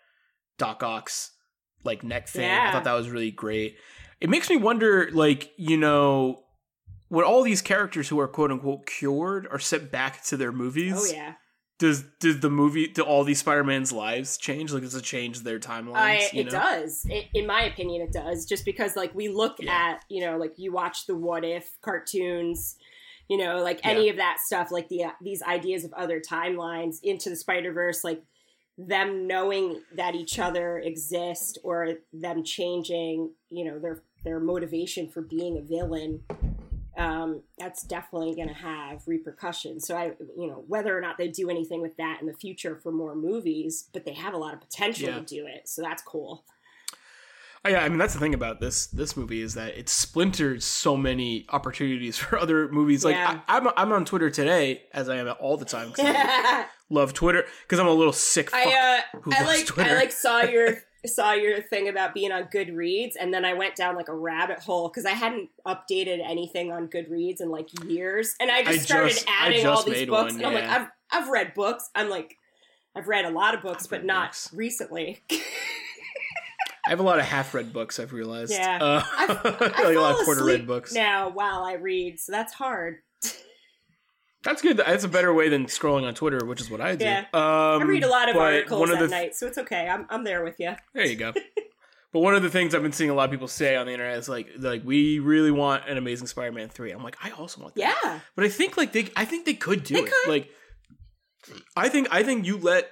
Doc Ock's like neck thing. I thought that was really great. It makes me wonder, like, you know, when all these characters who are quote unquote cured are sent back to their movies, Oh yeah. Does does the movie do all these Spider-Man's lives change? Like does it change their timelines? I, you it know? does. It, in my opinion, it does. Just because, like, we look Yeah. at, you know, like you watch the What If cartoons, you know, like any of that stuff, like the uh, these ideas of other timelines into the Spider Verse, like them knowing that each other exist or them changing, you know, their their motivation for being a villain. Um, that's definitely going to have repercussions. So I, you know, whether or not they do anything with that in the future for more movies, but they have a lot of potential Yeah. to do it. So that's cool. Oh, yeah, I mean that's the thing about this this movie is that it splinters so many opportunities for other movies. Like Yeah. I, I'm I'm on Twitter today, as I am all the time. I I love Twitter because I'm a little sick fuck uh, I like Twitter. I like saw your saw your thing about being on Goodreads, and then I went down like a rabbit hole because I hadn't updated anything on Goodreads in like years, and I just I started just- adding all these books, one, and I'm like. I've I've read books. I'm like, I've read a lot of books, I've but not books. recently. I have a lot of half-read books. I've realized. Yeah. uh, I, like a lot of quarter-read books. now while I read, so that's hard. That's good. That's a better way than scrolling on Twitter, which is what I do. Yeah. Um, I read a lot of articles one of at the night, so it's okay. I'm I'm there with you. There you go. but one of the things I've been seeing a lot of people say on the internet is like, like we really want an Amazing Spider-Man three. I'm like, I also want that. Yeah, But I think like they, I think they could do They it. could. Like, I think I think you let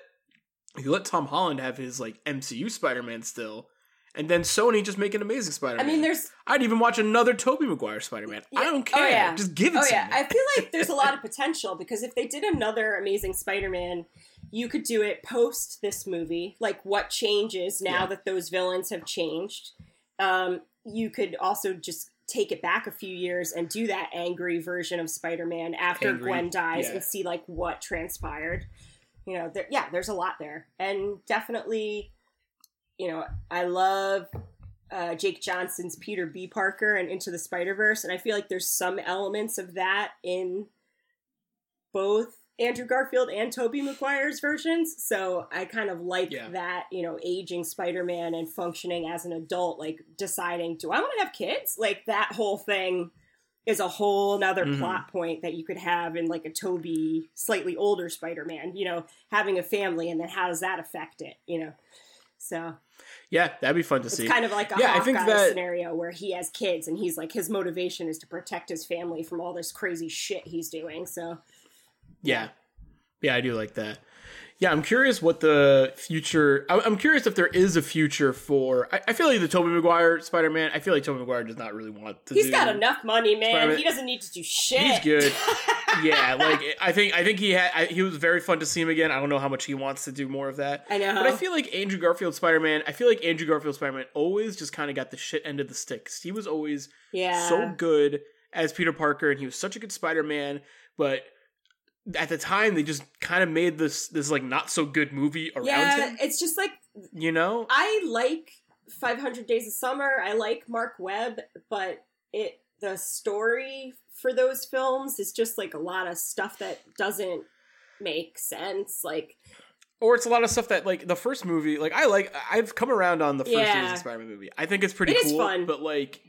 you let Tom Holland have his like MCU Spider-Man still, and then Sony just make an Amazing Spider-Man. I mean, there's I'd even watch another Tobey Maguire Spider-Man. I don't Oh, care. yeah. Just give it Oh to yeah, me. I feel like there's a lot of potential because if they did another Amazing Spider-Man, you could do it post this movie. Like what changes now Yeah. that those villains have changed. Um, you could also just take it back a few years and do that angry version of Spider-Man after Angry, Gwen dies yeah. and see like what transpired. You know, there, yeah, there's a lot there, and definitely, you know, I love uh, Jake Johnson's Peter B. Parker and Into the Spider Verse, and I feel like there's some elements of that in both Andrew Garfield and Tobey Maguire's versions. So I kind of like Yeah. that, you know, aging Spider Man and functioning as an adult, like deciding, do I want to have kids? Like that whole thing is a whole nother Mhm. plot point that you could have in like a Tobey slightly older Spider Man, you know, having a family and then how does that affect it, you know? So yeah, that'd be fun to it's see. kind of like a Yeah, I think that- scenario where he has kids and he's like his motivation is to protect his family from all this crazy shit he's doing. So Yeah. Yeah, I do like that. Yeah, I'm curious what the future. I'm curious if there is a future for. I, I feel like the Tobey Maguire Spider Man. I feel like Tobey Maguire does not really want to. he's got enough money, man. Spider-Man- He doesn't need to do shit. He's good. yeah, like I think I think he had. I, he was very fun to see him again. I don't know how much he wants to do more of that. I know. But I feel like Andrew Garfield Spider Man. I feel like Andrew Garfield Spider Man always just kind of got the shit end of the stick. He was always yeah. so good as Peter Parker, and he was such a good Spider Man. But at the time, they just kind of made this this like not so good movie around yeah, him. it's just like You know? I like 500 Days of Summer. I like Marc Webb, but it the story for those films is just like a lot of stuff that doesn't make sense. Like Or it's a lot of stuff that like the first movie. Like I like. I've come around on the first Yeah. Amazing Spider Man movie. I think it's pretty It cool. fun. But like,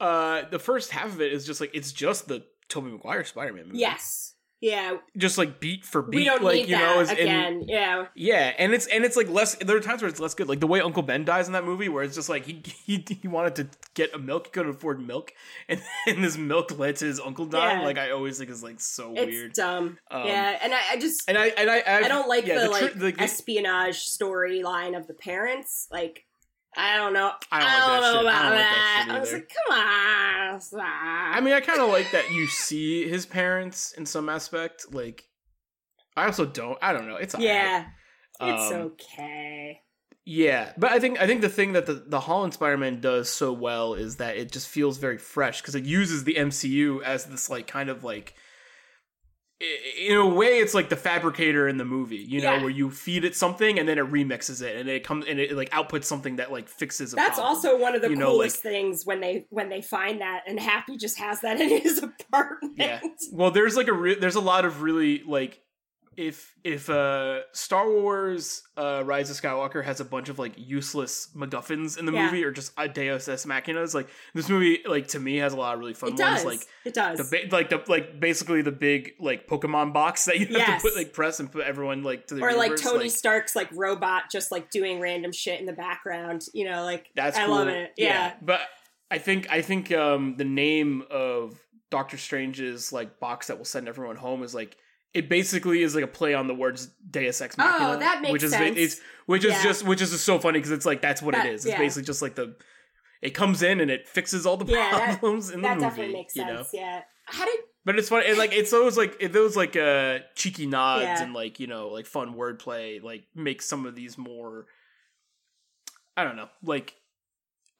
uh, the first half of it is just like it's just the Tobey Maguire Spider Man movie. yes, yeah, Just like beat for beat. we don't like need you that know, is- and- again. yeah, Yeah, and it's and it's like less. There are times where it's less good, like the way Uncle Ben dies in that movie, where it's just like he he, he wanted to get a milk, he couldn't afford milk, and and this milk led to his uncle dying. Yeah. Like I always think is like so it's weird. dumb. Um, yeah, and I, I just And I and I I don't like yeah, the, tri- like the- the, espionage storyline of the parents. Like, I don't know. I I don't don't, like that know shit. I about don't like that. that shit I was like, come on. I mean, I kind of like that you see his parents in some aspect. Like, I also don't. I don't know. It's yeah, it's Um, okay. Yeah, but I think I think the thing that the the Holland Spider-Man does so well is that it just feels very fresh because it uses the MCU as this like kind of like in a way it's like the fabricator in the movie, you know, Yeah. where you feed it something and then it remixes it and it comes and it like outputs something that like fixes a That's problem. also one of the You know, coolest things when they when they find that, and Happy just has that in his apartment. Yeah. Well, there's like a re- there's a lot of really like if if uh Star Wars uh Rise of Skywalker has a bunch of like useless MacGuffins in the Yeah. movie or just a Deus Ex Machinas, like this movie like to me has a lot of really fun It does. ones like it does. the ba- like the like basically the big like Pokemon box that you have Yes. to put like press and put everyone like to the or like universe, Tony Stark's like robot just like doing random shit in the background. You know, like That's I cool. love it. Yeah. But I think I think um the name of Doctor Strange's like box that will send everyone home is like it basically is like a play on the words Deus Ex Machina. Oh, that makes which is sense. It's, which is Yeah. just which is just so funny because it's like that's what That- it is. It's yeah. basically just like the it comes in and it fixes all the Yeah, that- problems in the that movie. definitely makes you know? sense. Yeah. How did But it's fun. And like it's those like it, those like uh cheeky nods and like you know like fun wordplay like make some of these more. I don't know, like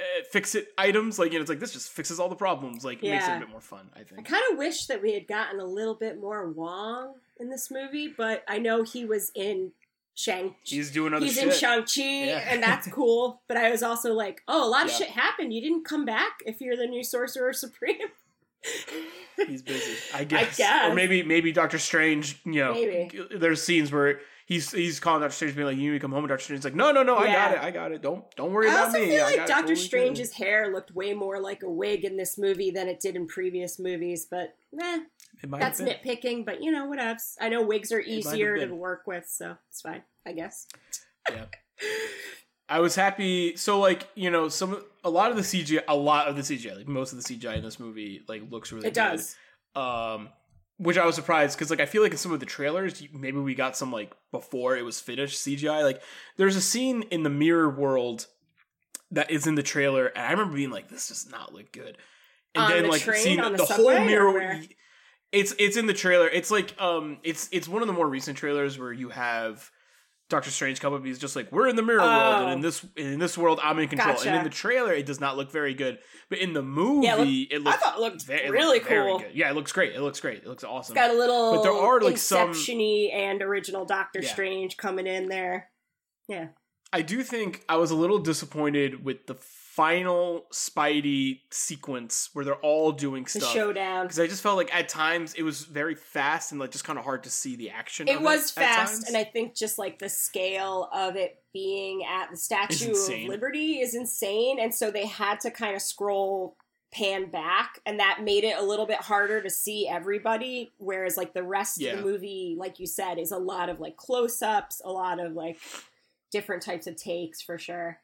uh, fix it items. Like you know, it's like this just fixes all the problems. Like it makes it a bit more fun. I think. I kind of wish that we had gotten a little bit more Wong in this movie, but I know he was in Shang. He's doing other He's shit. in Shang Chi, Yeah. and that's cool. But I was also like, oh, a lot of Yeah. shit happened. You didn't come back if you're the new Sorcerer Supreme. He's busy. I guess. guess. Or maybe maybe Doctor Strange. You know, Maybe. there's scenes where. He's, he's calling Doctor Strange, being like, "You need to come home." Doctor Strange's like, "No, no, no, I got it, I got it. Don't, don't worry I about also me." feel I like got it Doctor totally good." Strange's hair looked way more like a wig in this movie than it did in previous movies. But eh, that's nitpicking. But you know, what else? I know wigs are easier to work with, so it's fine. I guess. Yeah. I was happy. So, like, you know, some a lot of the CGI, a lot of the CGI, like most of the CGI in this movie, like looks really good. It good. does. Um, which I was surprised because, like, I feel like in some of the trailers, maybe we got some like before it was finished CGI. Like, there's a scene in the mirror world that is in the trailer, and I remember being like, "This does not look good." And On then, the like, train? seeing the the, whole mirror. It's it's in the trailer. It's like um, it's it's one of the more recent trailers where you have Doctor Strange come up. He's just like, "We're in the mirror world, and in Oh. this in this world, I'm in control." And in the trailer, it does not look very good, but in the movie, Yeah, it look- it I looks thought it looked really looks very cool. good. Yeah, it looks great. It looks great. It looks awesome. It's got a little But there are, like, some- and original Doctor Yeah. Strange coming in there. Yeah. I do think I was a little disappointed with the final Spidey sequence where they're all doing The stuff. showdown. Because I just felt like at times it was very fast and like just kind of hard to see the action. It was at fast, and I think just like the scale of it being at the Statue of. Liberty is insane, and so they had to kind of scroll pan back, and that made it a little bit harder to see everybody. Whereas like the rest Yeah. of the movie, like you said, is a lot of like close ups, a lot of like different types of takes for sure.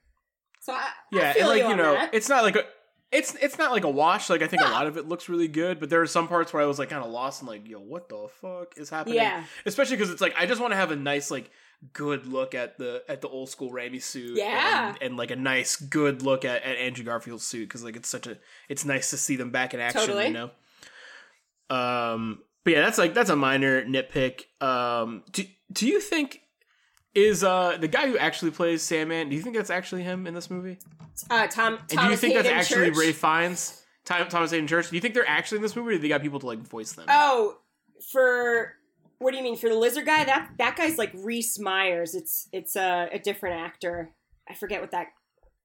So I, I yeah, feel and like you, you, know, that. it's not like a. It's it's not like a wash. Like I think No. a lot of it looks really good, but there are some parts where I was like kind of lost and like, yo, what the fuck is happening? yeah, Especially because it's like I just want to have a nice like good look at the at the old school Raimi suit. Yeah. and, and like a nice good look at, at Andrew Garfield's suit because like it's such a it's nice to see them back in action. Totally. You know. Um, but yeah, that's like that's a minor nitpick. Um, do do you think is uh the guy who actually plays Sandman? Do you think that's actually him in this movie? uh, Tom. And do you think that's actually Church. Ray Fiennes? Tom, Thomas Hayden Church? Do you think they're actually in this movie, or do they got people to like voice them? Oh, for what do you mean for the lizard guy? That that guy's like Reese Myers. It's it's a, a different actor. I forget what that.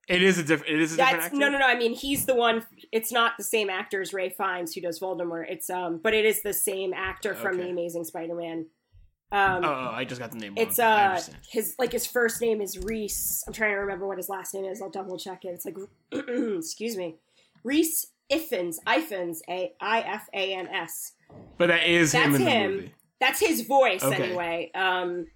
it is a different. It is a different That's actor. no no no. I mean he's the one. It's not the same actor as Ray Fiennes who does Voldemort. It's um, but it is the same actor from Okay. the Amazing Spider-Man. Um, Oh, oh, I just got the name. Wrong. it's uh his like his first name is Rhys. I'm trying to remember what his last name is. I'll double check it. It's like excuse me, Rhys Iffens Ifans A I F A N S. But that is him That's him. movie. That's his voice Okay. anyway. Um,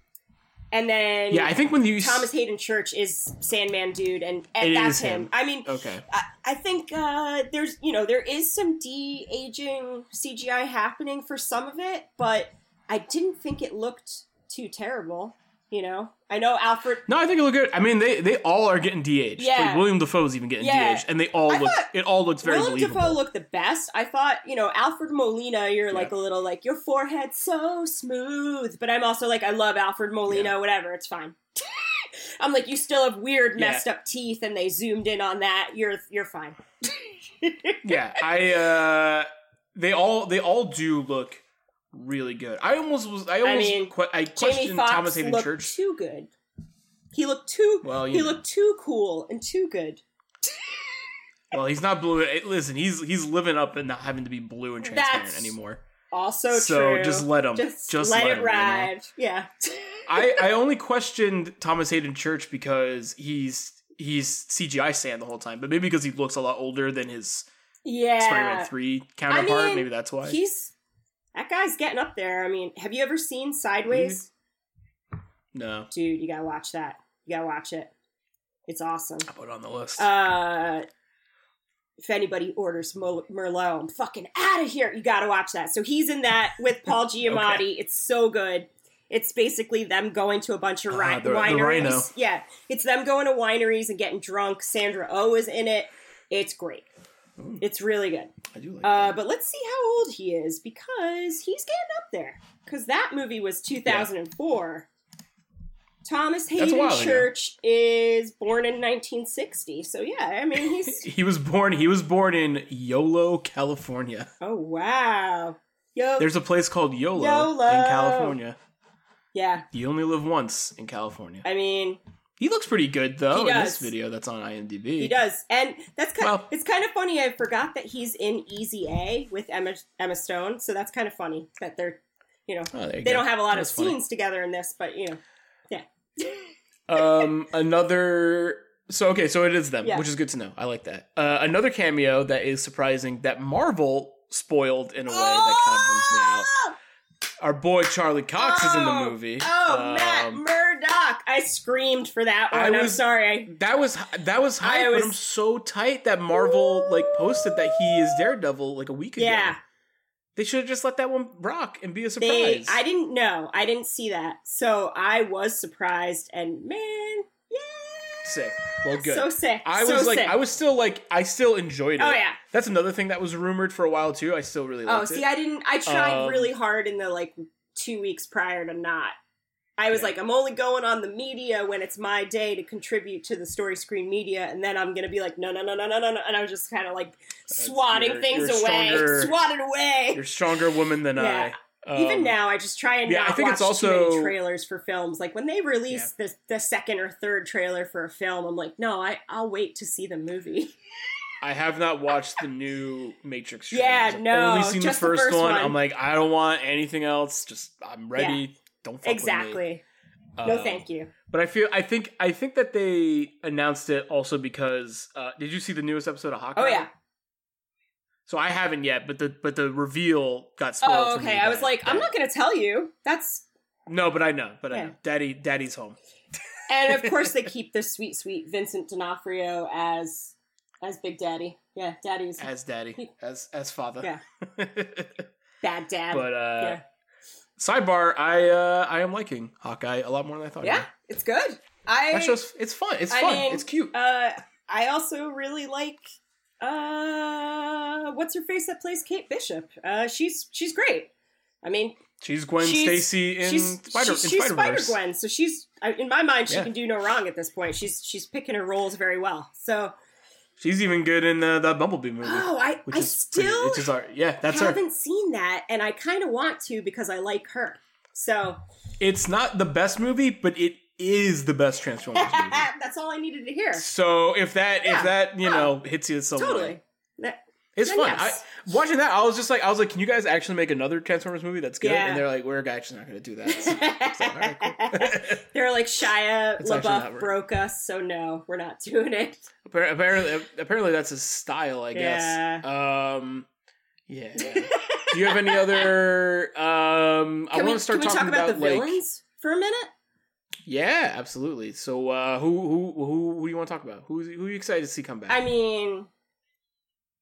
and then Yeah, I think when you Thomas Hayden Church is Sandman dude, and, and that's him. him. I mean, Okay. I, I think uh, there's you know there is some de aging CGI happening for some of it, but I didn't think it looked too terrible. You know, I know Alfred. No, I think it looked good. I mean, they they all are getting de-aged. Yeah. Like William Dafoe's even getting Yeah. de-aged, and they all I look. It all looks very Willem believable. Dafoe looked the best. I thought, you know, Alfred Molina, you're like a little like your forehead so smooth, but I'm also like I love Alfred Molina. Yeah. Whatever, it's fine. I'm like you still have weird, Yeah. messed up teeth, and they zoomed in on that. You're you're fine. yeah, I. uh They all they all do look really good. I almost was. I almost. mean, que- I questioned Thomas Hayden Church. too good. He looked too. Well, he know. looked too cool and too good. Well, he's not blue. Listen, he's he's living up and not having to be blue and transparent That's anymore. Also so true. just let him. Just, Just, let, let, it him, you know? ride. Yeah. I I only questioned Thomas Hayden Church because he's he's CGI stand the whole time, but maybe because he looks a lot older than his yeah. Spider-Man Three counterpart. mean, maybe that's why. He's that guy's getting up there. I mean, have you ever seen Sideways? No, Dude, you gotta watch that. You gotta watch it. It's awesome. I put it on the list. Uh, if anybody orders Mo- Merlot, I'm fucking out of here. You gotta watch that. So he's in that with Paul Giamatti. It's so good. It's basically them going to a bunch of Ah, ri- the- the wineries. rhino. Yeah, it's them going to wineries and getting drunk. Sandra Oh is in it. It's great. Ooh. It's really good. I do like Uh, but let's see how old he is because he's getting up there. Because that movie was 2004. Thomas Hayden while ago. Church is born in 1960. So yeah, I mean he's He was born. He was born in Yolo, California. oh wow, yo There's a place called Yolo, Yolo. in California. yeah. You only live once in California. I mean He looks pretty good though in this video that's on IMDb. he does, and that's kind. Well- it's kind of funny. I forgot that he's in Easy A with Emma Emma Stone. So that's kind of funny that they're you know, oh, you they go. don't have a lot That's of funny. scenes together in this, but you know yeah. um another so okay so it is them Yeah. which is good to know i like that uh another cameo that is surprising that marvel spoiled in a way that kind of brings me out our boy charlie cox is in the Oh, movie Oh, Matt Um, Murdock! I screamed for that one. I I'm sorry. that was that was hype I but i'm so tight that marvel like posted that he is daredevil like a week ago Yeah, they should have just let that one rock and be a surprise they. I didn't know. I didn't see that, so I was surprised. And man, yeah, sick well good So sick. I so was like, sick. I was still like, I still enjoyed it. Oh yeah. That's another thing that was rumored for a while too. I still really liked Oh, it. see, I didn't. I tried Um, really hard in the like two weeks prior to not. I was Yeah. like, I'm only going on the media when it's my day to contribute to the story screen media, and then I'm gonna be like, no, no, no, no, no, no, and I was just kind of like swatting you're- things you're away, stronger- swatted away. You're a stronger woman than Yeah. I. Um, Even now, I just try and yeah, I not think watch it's also- too many trailers for films. Like when they release the the second or third trailer for a film, I'm like, no, I I'll wait to see the movie. I have not watched the new Matrix. Yeah, trailers. I've no, only seen just the the first, first one. one. I'm like, I don't want anything else. Just I'm ready. Don't exactly. No, Um, thank you. But I feel I think I think that they announced it also because uh, did you see the newest episode of Hawkeye? Oh yeah. So I haven't yet, but the but the reveal got spoiled. Oh okay. I was like, I'm not gonna tell you. That's No, but I know. But I know. Daddy, Daddy's home. and of course they keep the sweet, sweet Vincent D'Onofrio as as Big Daddy. Yeah, Daddy's as daddy, as as father. Yeah. bad dad. But uh, yeah, sidebar, I uh, I am liking Hawkeye a lot more than I thought. Yeah, it's good. I that show's it's fun. It's I fun. mean, it's cute. Uh, I also really like uh, what's her face that plays Kate Bishop. Uh, she's she's great. I mean, she's Gwen she's- Stacy in she's Spider she's, she's Spider. Gwen, so she's in my mind she Yeah. can do no wrong at this point. She's she's picking her roles very well. So She's even good in uh, the Bumblebee movie. oh, I which I is pretty- still which is our yeah, that's her. haven't seen that, and I kind of want to because I like her. So It's not the best movie, but it is the best Transformers movie. that's all I needed to hear. So if that Yeah. if that you Oh, know hits you way, Totally. It's Then fun. yes. I, watching that, I was just like, I was like, can you guys actually make another Transformers movie that's good? Yeah. And they're like, we're actually not going to do that. So, it's like, all right, cool. They're like Shia It's LaBeouf broke us, so no, we're not doing it. Apparently, apparently that's his style, I guess. Yeah. Um, yeah. do you have any other? Um, I Can want to start can we talking talk about, the like, villains for a minute? yeah, absolutely. So, uh, who who who who do you want to talk about? Who's who are you excited to see come back? I mean,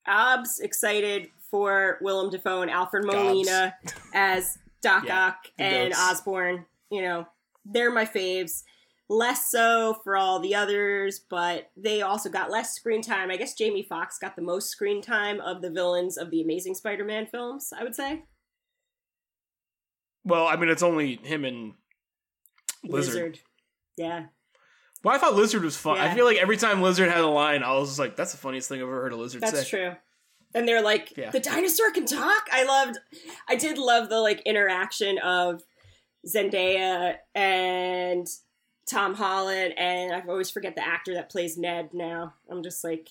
Ob's excited for Willem Dafoe and Alfred Molina as Doc Yeah, Ock and goats. Osborn. You know, they're my faves. Less so for all the others, but they also got less screen time. I guess Jamie Foxx got the most screen time of the villains of the Amazing Spider-Man films. I would say. Well, I mean, it's only him and Lizard. Lizard. Yeah. Well, I thought Lizard was fun. I feel like every time Lizard had a line, I was just like, "That's the funniest thing I've ever heard a lizard That's say." That's true. And they're like, Yeah. the dinosaur can talk. I loved, I did love the like interaction of Zendaya and Tom Holland, and I always forget the actor that plays Ned. Now I'm just like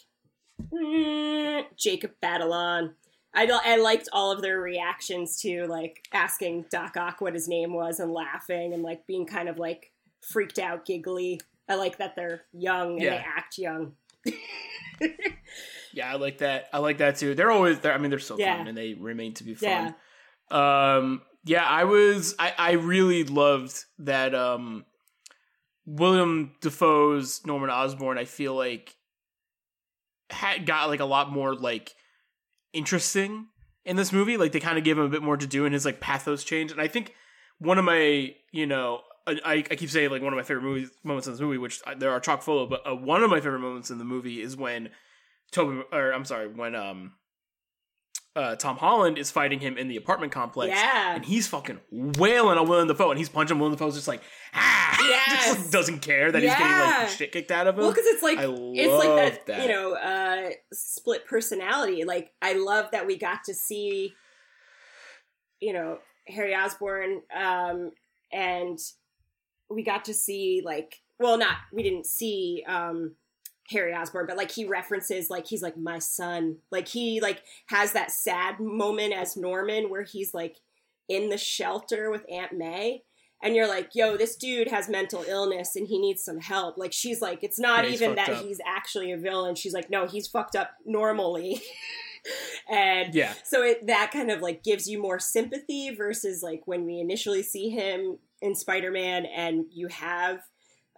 mm, Jacob Batalon. I I liked all of their reactions to like asking Doc Ock what his name was and laughing and like being kind of like freaked out, giggly. I like that they're young and Yeah. they act young. Yeah, I like that. I like that too. They're always there. I mean, they're so Yeah. fun, and they remain to be Yeah. fun. Um, yeah, I was. I I really loved that. Um, William Dafoe's Norman Osborn. I feel like had got like a lot more like interesting in this movie. Like they kind of gave him a bit more to do, and his like pathos changed. And I think one of my, you know, I, I keep saying like one of my favorite movies moments in this movie, which I- there are chock full of, but uh, one of my favorite moments in the movie is when Tobey, or I'm sorry, when um, uh, Tom Holland is fighting him in the apartment complex, Yeah. and he's fucking wailing on Willem Dafoe, and he's punching Willem Dafoe's just like ah, just Yes. like, doesn't care that he's getting like shit kicked out of him. Well, because it's like I it's like that, that. you know uh, split personality. Like I love that we got to see, you know, Harry Osborn, um, and we got to see like well, not we didn't see um, Harry Osborn, but like he references like he's like my son. Like he like has that sad moment as Norman where he's like in the shelter with Aunt May. And you're like, yo, this dude has mental illness and he needs some help. Like, she's like, it's not Yeah, even that up. he's actually a villain. She's like, no, he's fucked up normally. and yeah, so it that kind of like gives you more sympathy versus like when we initially see him in Spider-Man and you have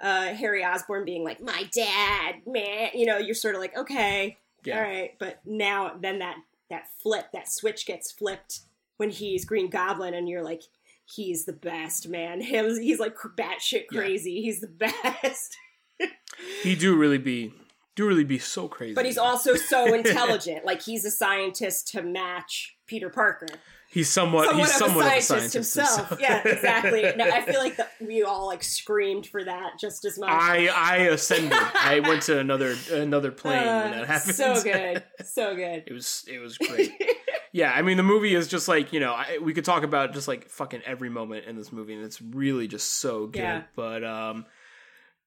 uh Harry Osborn being like my dad, man, you know, you're sort of like okay, yeah. all right, but now then that that flip, that switch gets flipped when he's Green Goblin and you're like he's the best, man. Him he's like batshit Yeah. crazy. He's the best. He do really be do really be so crazy. But he's also so intelligent. like he's a scientist to match Peter Parker. He's somewhat, somewhat he's of somewhat a of a scientist, scientist himself. Yeah, exactly. No, I feel like the, we all like screamed for that just as much. I I ascended. I went to another another plane when Uh, that happened. So good, so good. it was it was great. yeah, I mean the movie is just like you know I, we could talk about just like fucking every moment in this movie, and it's really just so good. Yeah. But um,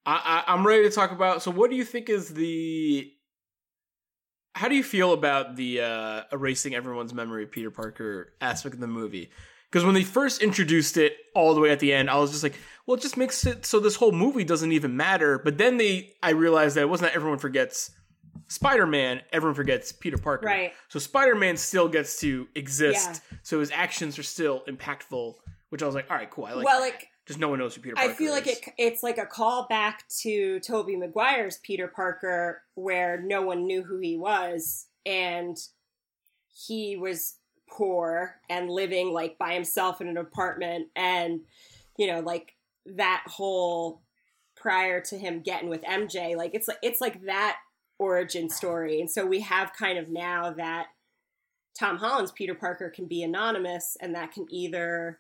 I, I I'm ready to talk about. So what do you think is the how do you feel about the uh, erasing everyone's memory of Peter Parker aspect of the movie? Because when they first introduced it all the way at the end, I was just like, well, it just makes it so this whole movie doesn't even matter. But then they, I realized that it wasn't that everyone forgets Spider Man, everyone forgets Peter Parker. Right. So Spider Man still gets to exist. So his actions are still impactful, which I was like, all right, cool. I like well, that. like Just no one knows who Peter Parker I feel like it, it's like a callback to Tobey Maguire's Peter Parker, where no one knew who he was, and he was poor and living like by himself in an apartment, and you know, like that whole prior to him getting with MJ, like it's like it's like that origin story, and so we have kind of now that Tom Holland's Peter Parker can be anonymous, and that can either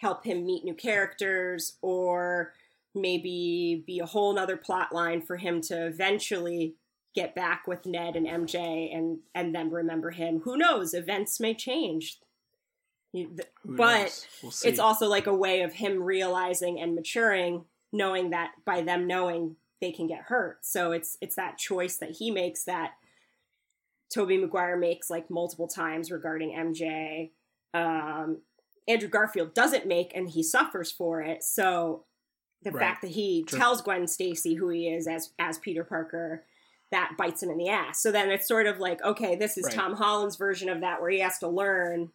help him meet new characters or maybe be a whole nother plot line for him to eventually get back with Ned and MJ and and then remember him. Who knows? Events may change. Who but? We'll. It's also like a way of him realizing and maturing, knowing that by them knowing they can get hurt. So it's it's that choice that he makes that Tobey Maguire makes like multiple times regarding MJ. Um, Andrew Garfield doesn't make, and he suffers for it. So the Right. fact that he Sure. tells Gwen Stacy who he is as as Peter Parker, that bites him in the ass. So then it's sort of like, okay, this is Right. Tom Holland's version of that, where he has to learn.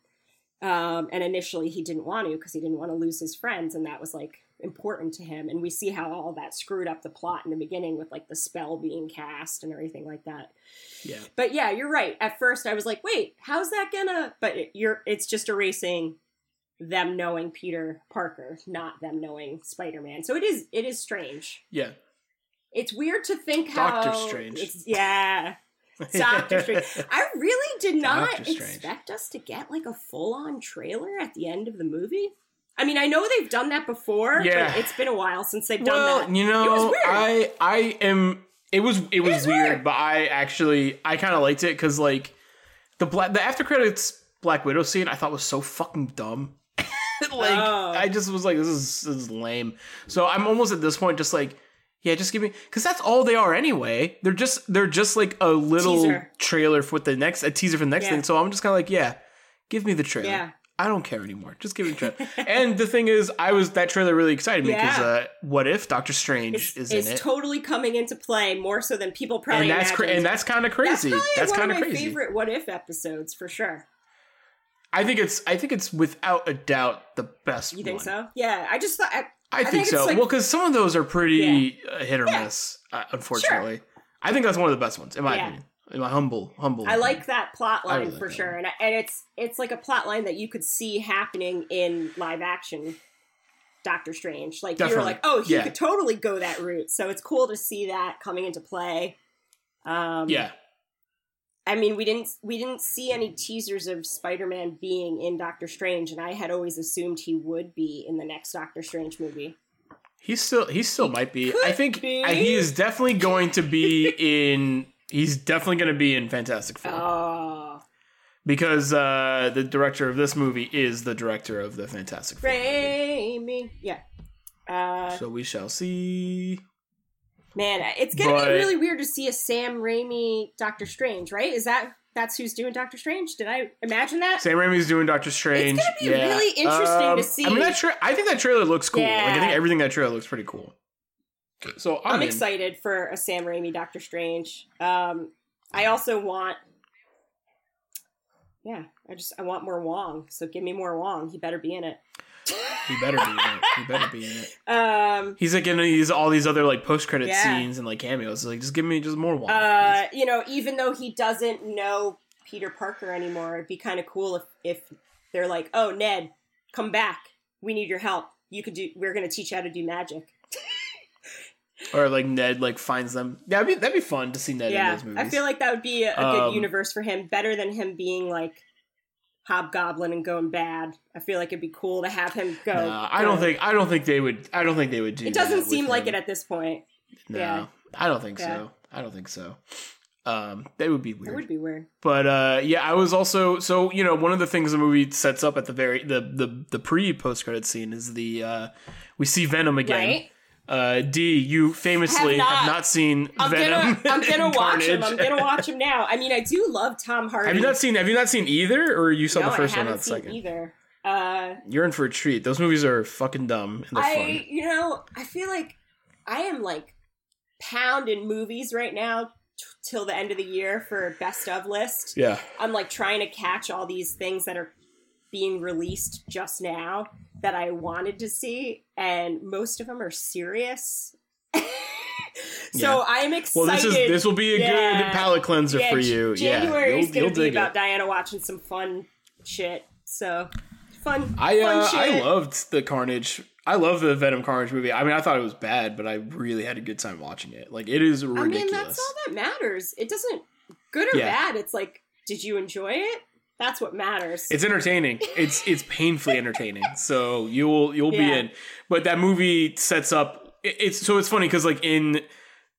Um, and initially, he didn't want to because he didn't want to lose his friends, and that was like important to him. And we see how all that screwed up the plot in the beginning with like the spell being cast and everything like that. yeah. But yeah, you're right. At first, I was like, "Wait, how's that gonna?" But it, you're it's just erasing them knowing Peter Parker, not them knowing Spider Man. So it is it is strange. Yeah. It's weird to think how Doctor Strange. It's, yeah, Doctor Strange. I really did not expect us to get like a full on trailer at the end of the movie. I mean, I know they've done that before, Yeah. but it's been a while since they've done well, that. you It was know, weird. I I am. It was it was is weird, weird. but I actually I kind of liked it because like the black the after credits Black Widow scene I thought was so fucking dumb. like Oh. I just was like this is this is lame. So I'm almost at this point just like yeah, just give me because that's all they are anyway. They're just they're just like a little Teaser. trailer for the next a teaser for the next Yeah. thing. So I'm just kind of like yeah, give me the trailer. Yeah. I don't care anymore. Just give me the trailer. and the thing is, I was that trailer really excited me because Yeah. uh, what if Doctor Strange It's, is it's in it? totally coming into play more so than people probably and that's cra- and that's kind of crazy. That's, one kind of of my crazy. favorite What If episodes for sure. I think it's I think it's without a doubt the best. You think one. so? Yeah, I just thought. I, I, think, think so. like- well, because some of those are pretty uh, hit or miss. Uh, unfortunately, I think that's one of the best ones in my Yeah. opinion. In my humble humble. I like that plot line really for like sure, and I- and it's it's like a plot line that you could see happening in live action Doctor Strange. Like you were Definitely. like, oh, he Yeah. could totally go that route. So it's cool to see that coming into play. Um, Yeah, I mean, we didn't we didn't see any teasers of Spider-Man being in Doctor Strange, and I had always assumed he would be in the next Doctor Strange movie. he still he still might be. could I think be. he is definitely going to be in. He's definitely going to be in Fantastic Four. Oh, because uh, the director of this movie is the director of the Fantastic Four. Raimi, yeah. Uh, So we shall see. Man, it's gonna But- be really weird to see a Sam Raimi Doctor Strange, right? Is that that's who's doing Doctor Strange? Did I imagine that? Sam Raimi's doing Doctor Strange. It's gonna be yeah. really interesting Um, to see. I mean, that tra- I think that trailer looks cool. Like I think everything that trailer looks pretty cool. So I'm, I'm excited for a Sam Raimi Doctor Strange. Um, I also want, yeah, I just I want more Wong. So give me more Wong. He better be in it. He better be in it. He better be in it. Um, He's like in these all these other like post credit Yeah. scenes and like cameos. Like just give me just more one. uh, you know, even though he doesn't know Peter Parker anymore, it'd be kind of cool if if they're like, "Oh, Ned, come back. We need your help. You could do. We're going to teach you how to do magic." or like Ned like finds them. Yeah, that'd be that'd be fun to see Ned in yeah, those movies. I feel like that would be a, a Um, good universe for him. Better than him being like Hobgoblin and going bad. I feel like it'd be cool to have him go. Nah, I don't go- think I don't think they would. I don't think they would do. it doesn't that seem like him. it at this point. No, yeah. I don't think Yeah. so. I don't think so. Um, that would be weird. would be weird. But uh, yeah, I was also so you know one of the things the movie sets up at the very the the the pre post credit scene is the uh, we see Venom again. Right? Uh, D, you famously Have have not. not, seen I'm Venom. gonna I'm gonna watch him. I'm gonna watch him now. I mean, I do love Tom Hardy. have you not seen Have you not seen either, or you saw no, the first I one, not the second? either. Uh, You're in for a treat. Those movies are fucking dumb and I fun. you know I feel like I am like pounding movies right now t- till the end of the year for best of list. Yeah, I'm like trying to catch all these things that are being released just now that I wanted to see, and most of them are serious. so Yeah. I'm excited. well, this is this will be a Yeah. good palate cleanser Yeah, for you. January is going to be about it. Diana watching some fun shit. So fun. I uh, shit. I loved the Carnage. I love the Venom Carnage movie. I mean, I thought it was bad, but I really had a good time watching it. Like, it is ridiculous. I mean, that's all that matters. It doesn't good or bad. It's like, did you enjoy it? That's what matters. It's entertaining. It's it's painfully entertaining. So you'll you'll be in. But that movie sets up. it- It's so it's funny because like in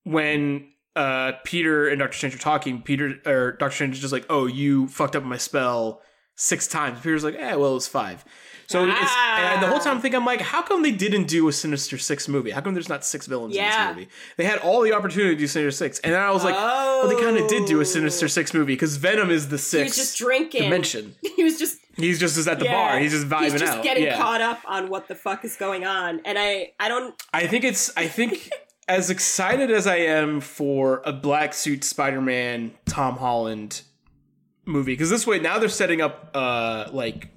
when uh Peter and Doctor Strange are talking, Peter or Doctor Strange is just like, "Oh, you fucked up my spell six times." Peter's like, "Eh, well, it was five. So it's and the whole time I'm thinking, I'm like, how come they didn't do a Sinister Six movie? How come there's not six villains Yeah. in this movie? They had all the opportunity to do Sinister Six, and then I was like, oh, they kind of did do a Sinister Six movie because Venom is the He sixth was just drinking. dimension. He was just He's just is at the yeah, bar. He's just vibing He's just out. getting yeah. caught up on what the fuck is going on. And I, I don't. I think it's. I think as excited as I am for a black suit Spider-Man Tom Holland movie because this way now they're setting up uh like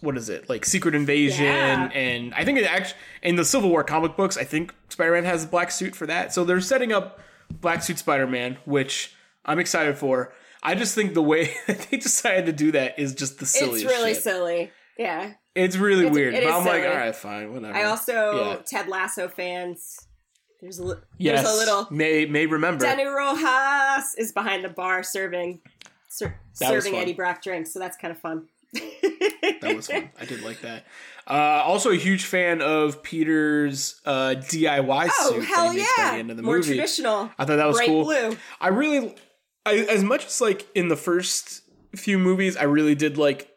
what is it like Secret Invasion Yeah. and I think it actually in the Civil War comic books I think Spider-Man has a black suit for that so they're setting up black suit Spider-Man which I'm excited for. I just think the way they decided to do that is just the silliest it's really shit. silly. Yeah. It's really It's- weird. it but I'm like, all right, fine, whatever. I also Yeah. Ted Lasso fans. There's a li- yes, there's a little may may remember. Dani Rojas is behind the bar serving ser- serving. Eddie Brock drinks, so that's kind of fun. That was fun. I did like that. Uh, also, a huge fan of Peter's uh, DIY Oh suit hell that he makes by yeah! the end of the More movie. traditional. I thought that was cool. blue. I really, I, as much as like in the first few movies, I really did like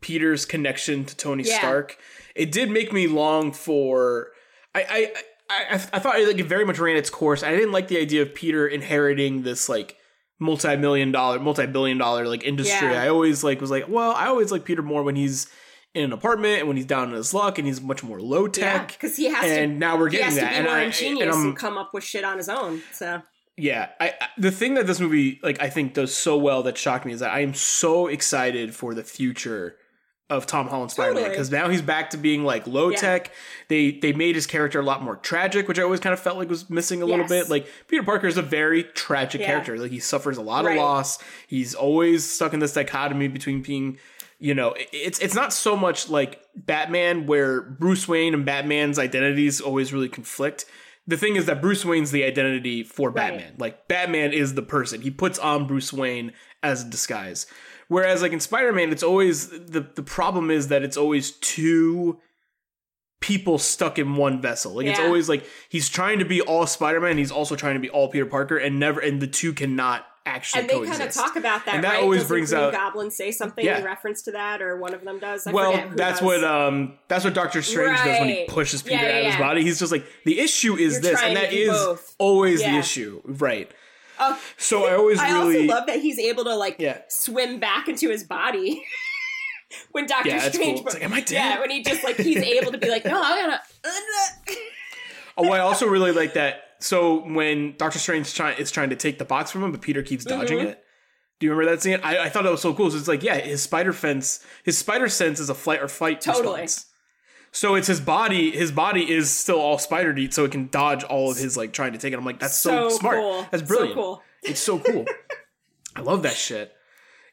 Peter's connection to Tony Yeah. Stark. It did make me long for. I I, I I thought like it very much ran its course. I didn't like the idea of Peter inheriting this like multi-million dollar, multi-billion dollar like industry. Yeah. I always like was like, well, I always like Peter more when he's in an apartment and when he's down in his luck and he's much more low tech. because he has And to. now we're getting that, be and more I- ingenious and and, come up with shit on his own. So Yeah, I, I the thing that this movie like I think does so well that shocked me is that I am so excited for the future of Tom Holland Spider-Man because now he's back to being like low Yeah. tech. They they made his character a lot more tragic, which I always kind of felt like was missing a little bit. Like Peter Parker is a very tragic Yeah. character. Like he suffers a lot Right. of loss. He's always stuck in this dichotomy between being you know, it's it's not so much like Batman where Bruce Wayne and Batman's identities always really conflict. The thing is that Bruce Wayne's the identity for Right. Batman. Like Batman is the person. He puts on Bruce Wayne as a disguise. Whereas like in Spider-Man, it's always the the problem is that it's always two people stuck in one vessel. Like it's always like he's trying to be all Spider-Man, he's also trying to be all Peter Parker, and never and the two cannot actually and they coexist. kind of talk about that. And that right? always Doesn't brings Green out- Goblin say something Yeah. in reference to that, or one of them does. I well, that's does. what um that's what Doctor Strange does when he pushes Peter yeah, out of his yeah. body. He's just like the issue is You're this, and that is both. always the issue, right? Oh, So I always I really also love that he's able to like Yeah. swim back into his body. when Doctor Yeah, Strange, cool. It's like, am I dead? yeah, when he just like he's able to be like, no, I gotta. Oh, I also really like that. So when Doctor Strange try, is trying to take the box from him, but Peter keeps dodging Mhm. it. Do you remember that scene? I, I thought that was so cool. So it's like, yeah, his spider fence, his spider sense is a flight or fight Totally. response. So it's his body. His body is still all spider deep, so it can dodge all of his like trying to take it. I'm like, that's so, smart. Cool. That's brilliant. So cool. It's so cool. I love that shit.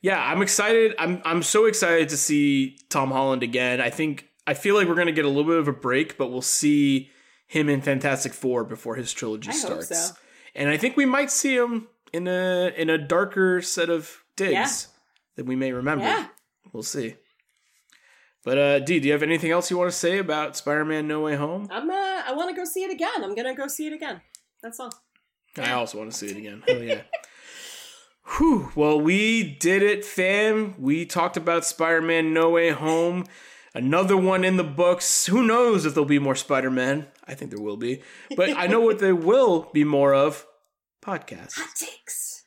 Yeah, I'm excited. I'm I'm so excited to see Tom Holland again. I think I feel like we're gonna get a little bit of a break, but we'll see him in Fantastic Four before his trilogy I starts. so. And I think we might see him in a in a darker set of digs Yeah. that we may remember. Yeah. We'll see. But uh D, do you have anything else you want to say about Spider-Man No Way Home? I'm. Uh, I want to go see it again. I'm gonna go see it again. That's all. I also want to see it again. Hell yeah. Whew. Well, we did it, fam. We talked about Spider Man No Way Home. Another one in the books. Who knows if there'll be more Spider Man? I think there will be. But I know what there will be more of podcasts. Hot takes.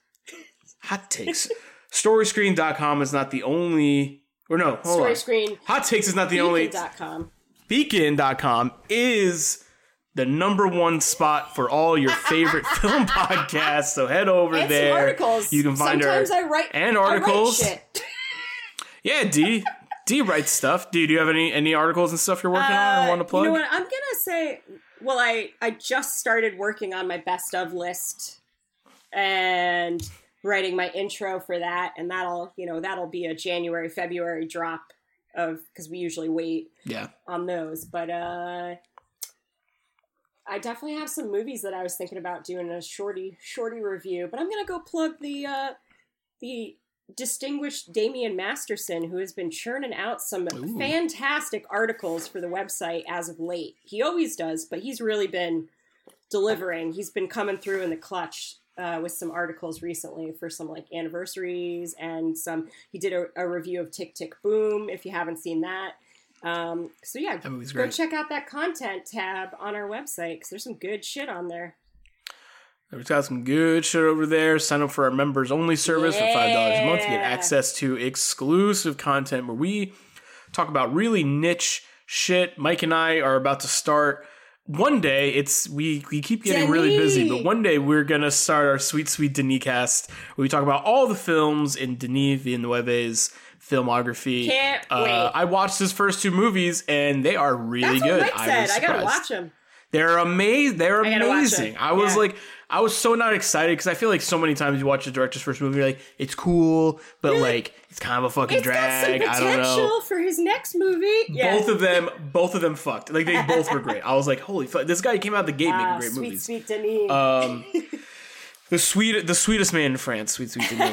Hot takes. Storyscreen.com is not the only. Or no, hold Story on. screen. Hot takes is not the only. Beacon.com. Beacon.com is the number one spot for all your favorite film podcasts. So head over And there. articles. You can find Sometimes our I write and I write articles. shit. yeah, D. D writes stuff. D, do you have any any articles and stuff you're working on or Uh, want to plug? You know what? I'm gonna say. Well, I I just started working on my best of list and writing my intro for that, and that'll you know that'll be a January February drop of because we usually wait yeah. on those. But uh I definitely have some movies that I was thinking about doing a shorty shorty review. But I'm gonna go plug the uh the distinguished Damian Masterson, who has been churning out some Ooh. fantastic articles for the website as of late. He always does, but he's really been delivering. He's been coming through in the clutch uh, with some articles recently for some like anniversaries and some. He did a, a review of Tick Tick Boom. If you haven't seen that, um, so yeah, go great. check out that content tab on our website because there's some good shit on there. We've got some good shit over there. Sign up for our members only service for $5 a month to get access to exclusive content where we talk about really niche shit. Mike and I are about to start. One day, it's we we keep getting really busy, but one day we're gonna start our sweet sweet Denis cast where we talk about all the films in Denis Villeneuve's filmography. Can't Uh, wait. I watched his first two movies and they are really That's good. what Mike I said. I gotta watch them. They're amazing. They're I amazing. them. I was Yeah. like, I was so not excited because I feel like so many times you watch the director's first movie, you're like, it's cool, but like it's kind of a fucking It's drag. I don't know. potential for his next movie. Yeah. Both of them, both of them fucked. Like they both were great. I was like, holy fuck, this guy came out the gate Ah, making great sweet, movies. sweet Denis. Um, the sweet, the sweetest man in France, sweet, sweet me.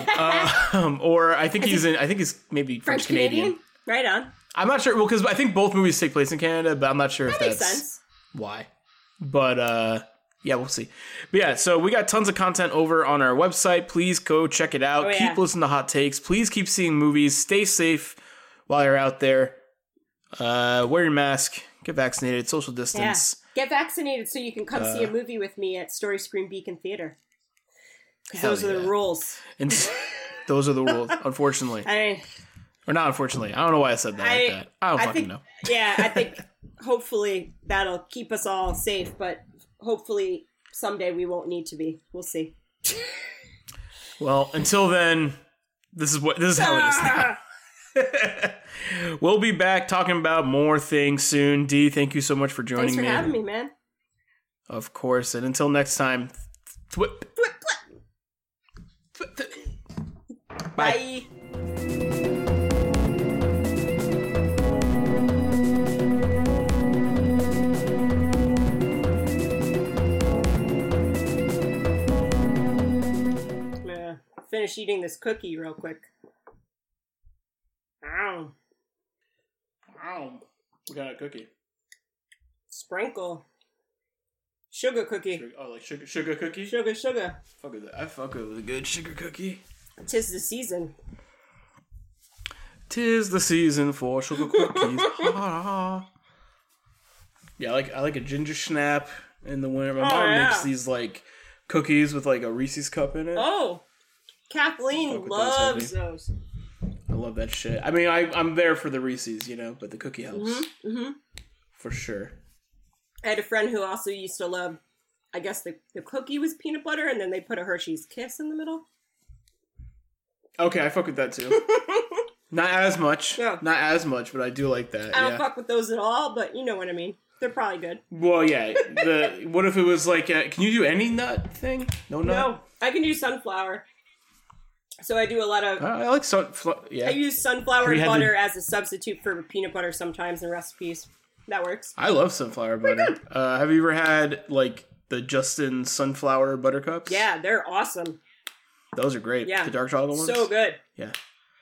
um, or I think he's in. I think he's maybe French Canadian. Right on. I'm not sure. Well, because I think both movies take place in Canada, but I'm not sure if That makes that's sense. why. But uh, yeah, we'll see. But yeah, so we got tons of content over on our website. Please go check it out. Oh, keep yeah. listening to hot takes. Please keep seeing movies. Stay safe while you're out there. Uh, wear your mask. Get vaccinated. Social Yeah. distance. Get vaccinated so you can come see a Uh, movie with me at Story Screen Beacon Theater. those are the rules. And those are the rules, unfortunately, I or not unfortunately. I don't know why I said that I- like that. I don't I fucking think know. yeah, I think hopefully that'll keep us all safe, but hopefully someday we won't need to be. We'll see. Well, until then, this is what this is how it is now. We'll be back talking about more things soon. D, thank you so much for joining Thanks for me. having me, man. Of course. And until next time, thwip. Bye. Bye. Finish eating this cookie real quick. Ow. Wow. We got a cookie. Sprinkle. Sugar cookie. Sugar- Oh, like sugar sugar cookie? Sugar, sugar. Fuck with that. I fuck with a good sugar cookie. Tis the season. Tis the season for sugar cookies. ha. Yeah, I like I like a ginger snap in the winter. My Oh, mom yeah. makes these like cookies with like a Reese's cup in it. Oh, Kathleen those, loves those. I love that shit. I mean, I I'm there for the Reese's, you know, but the cookie helps hmm for sure. I had a friend who also used to love. I guess the, the cookie was peanut butter, and then they put a Hershey's Kiss in the middle. Okay, I fuck with that too. Not as much. Yeah. Not as much, but I do like that. I don't yeah. fuck with those at all, but you know what I mean. They're probably good. Well, yeah. The what if it was like? A, can you do any nut thing? No nut. No, I can do sunflower. So I do a lot of. Uh, I like sun. Yeah. I use sunflower Have you had butter the- as a substitute for peanut butter sometimes in recipes. That works. I love sunflower butter. Uh, have you ever had like the Justin sunflower butter cups? Yeah, they're awesome. those are great. Yeah. the dark chocolate ones. So good. Yeah,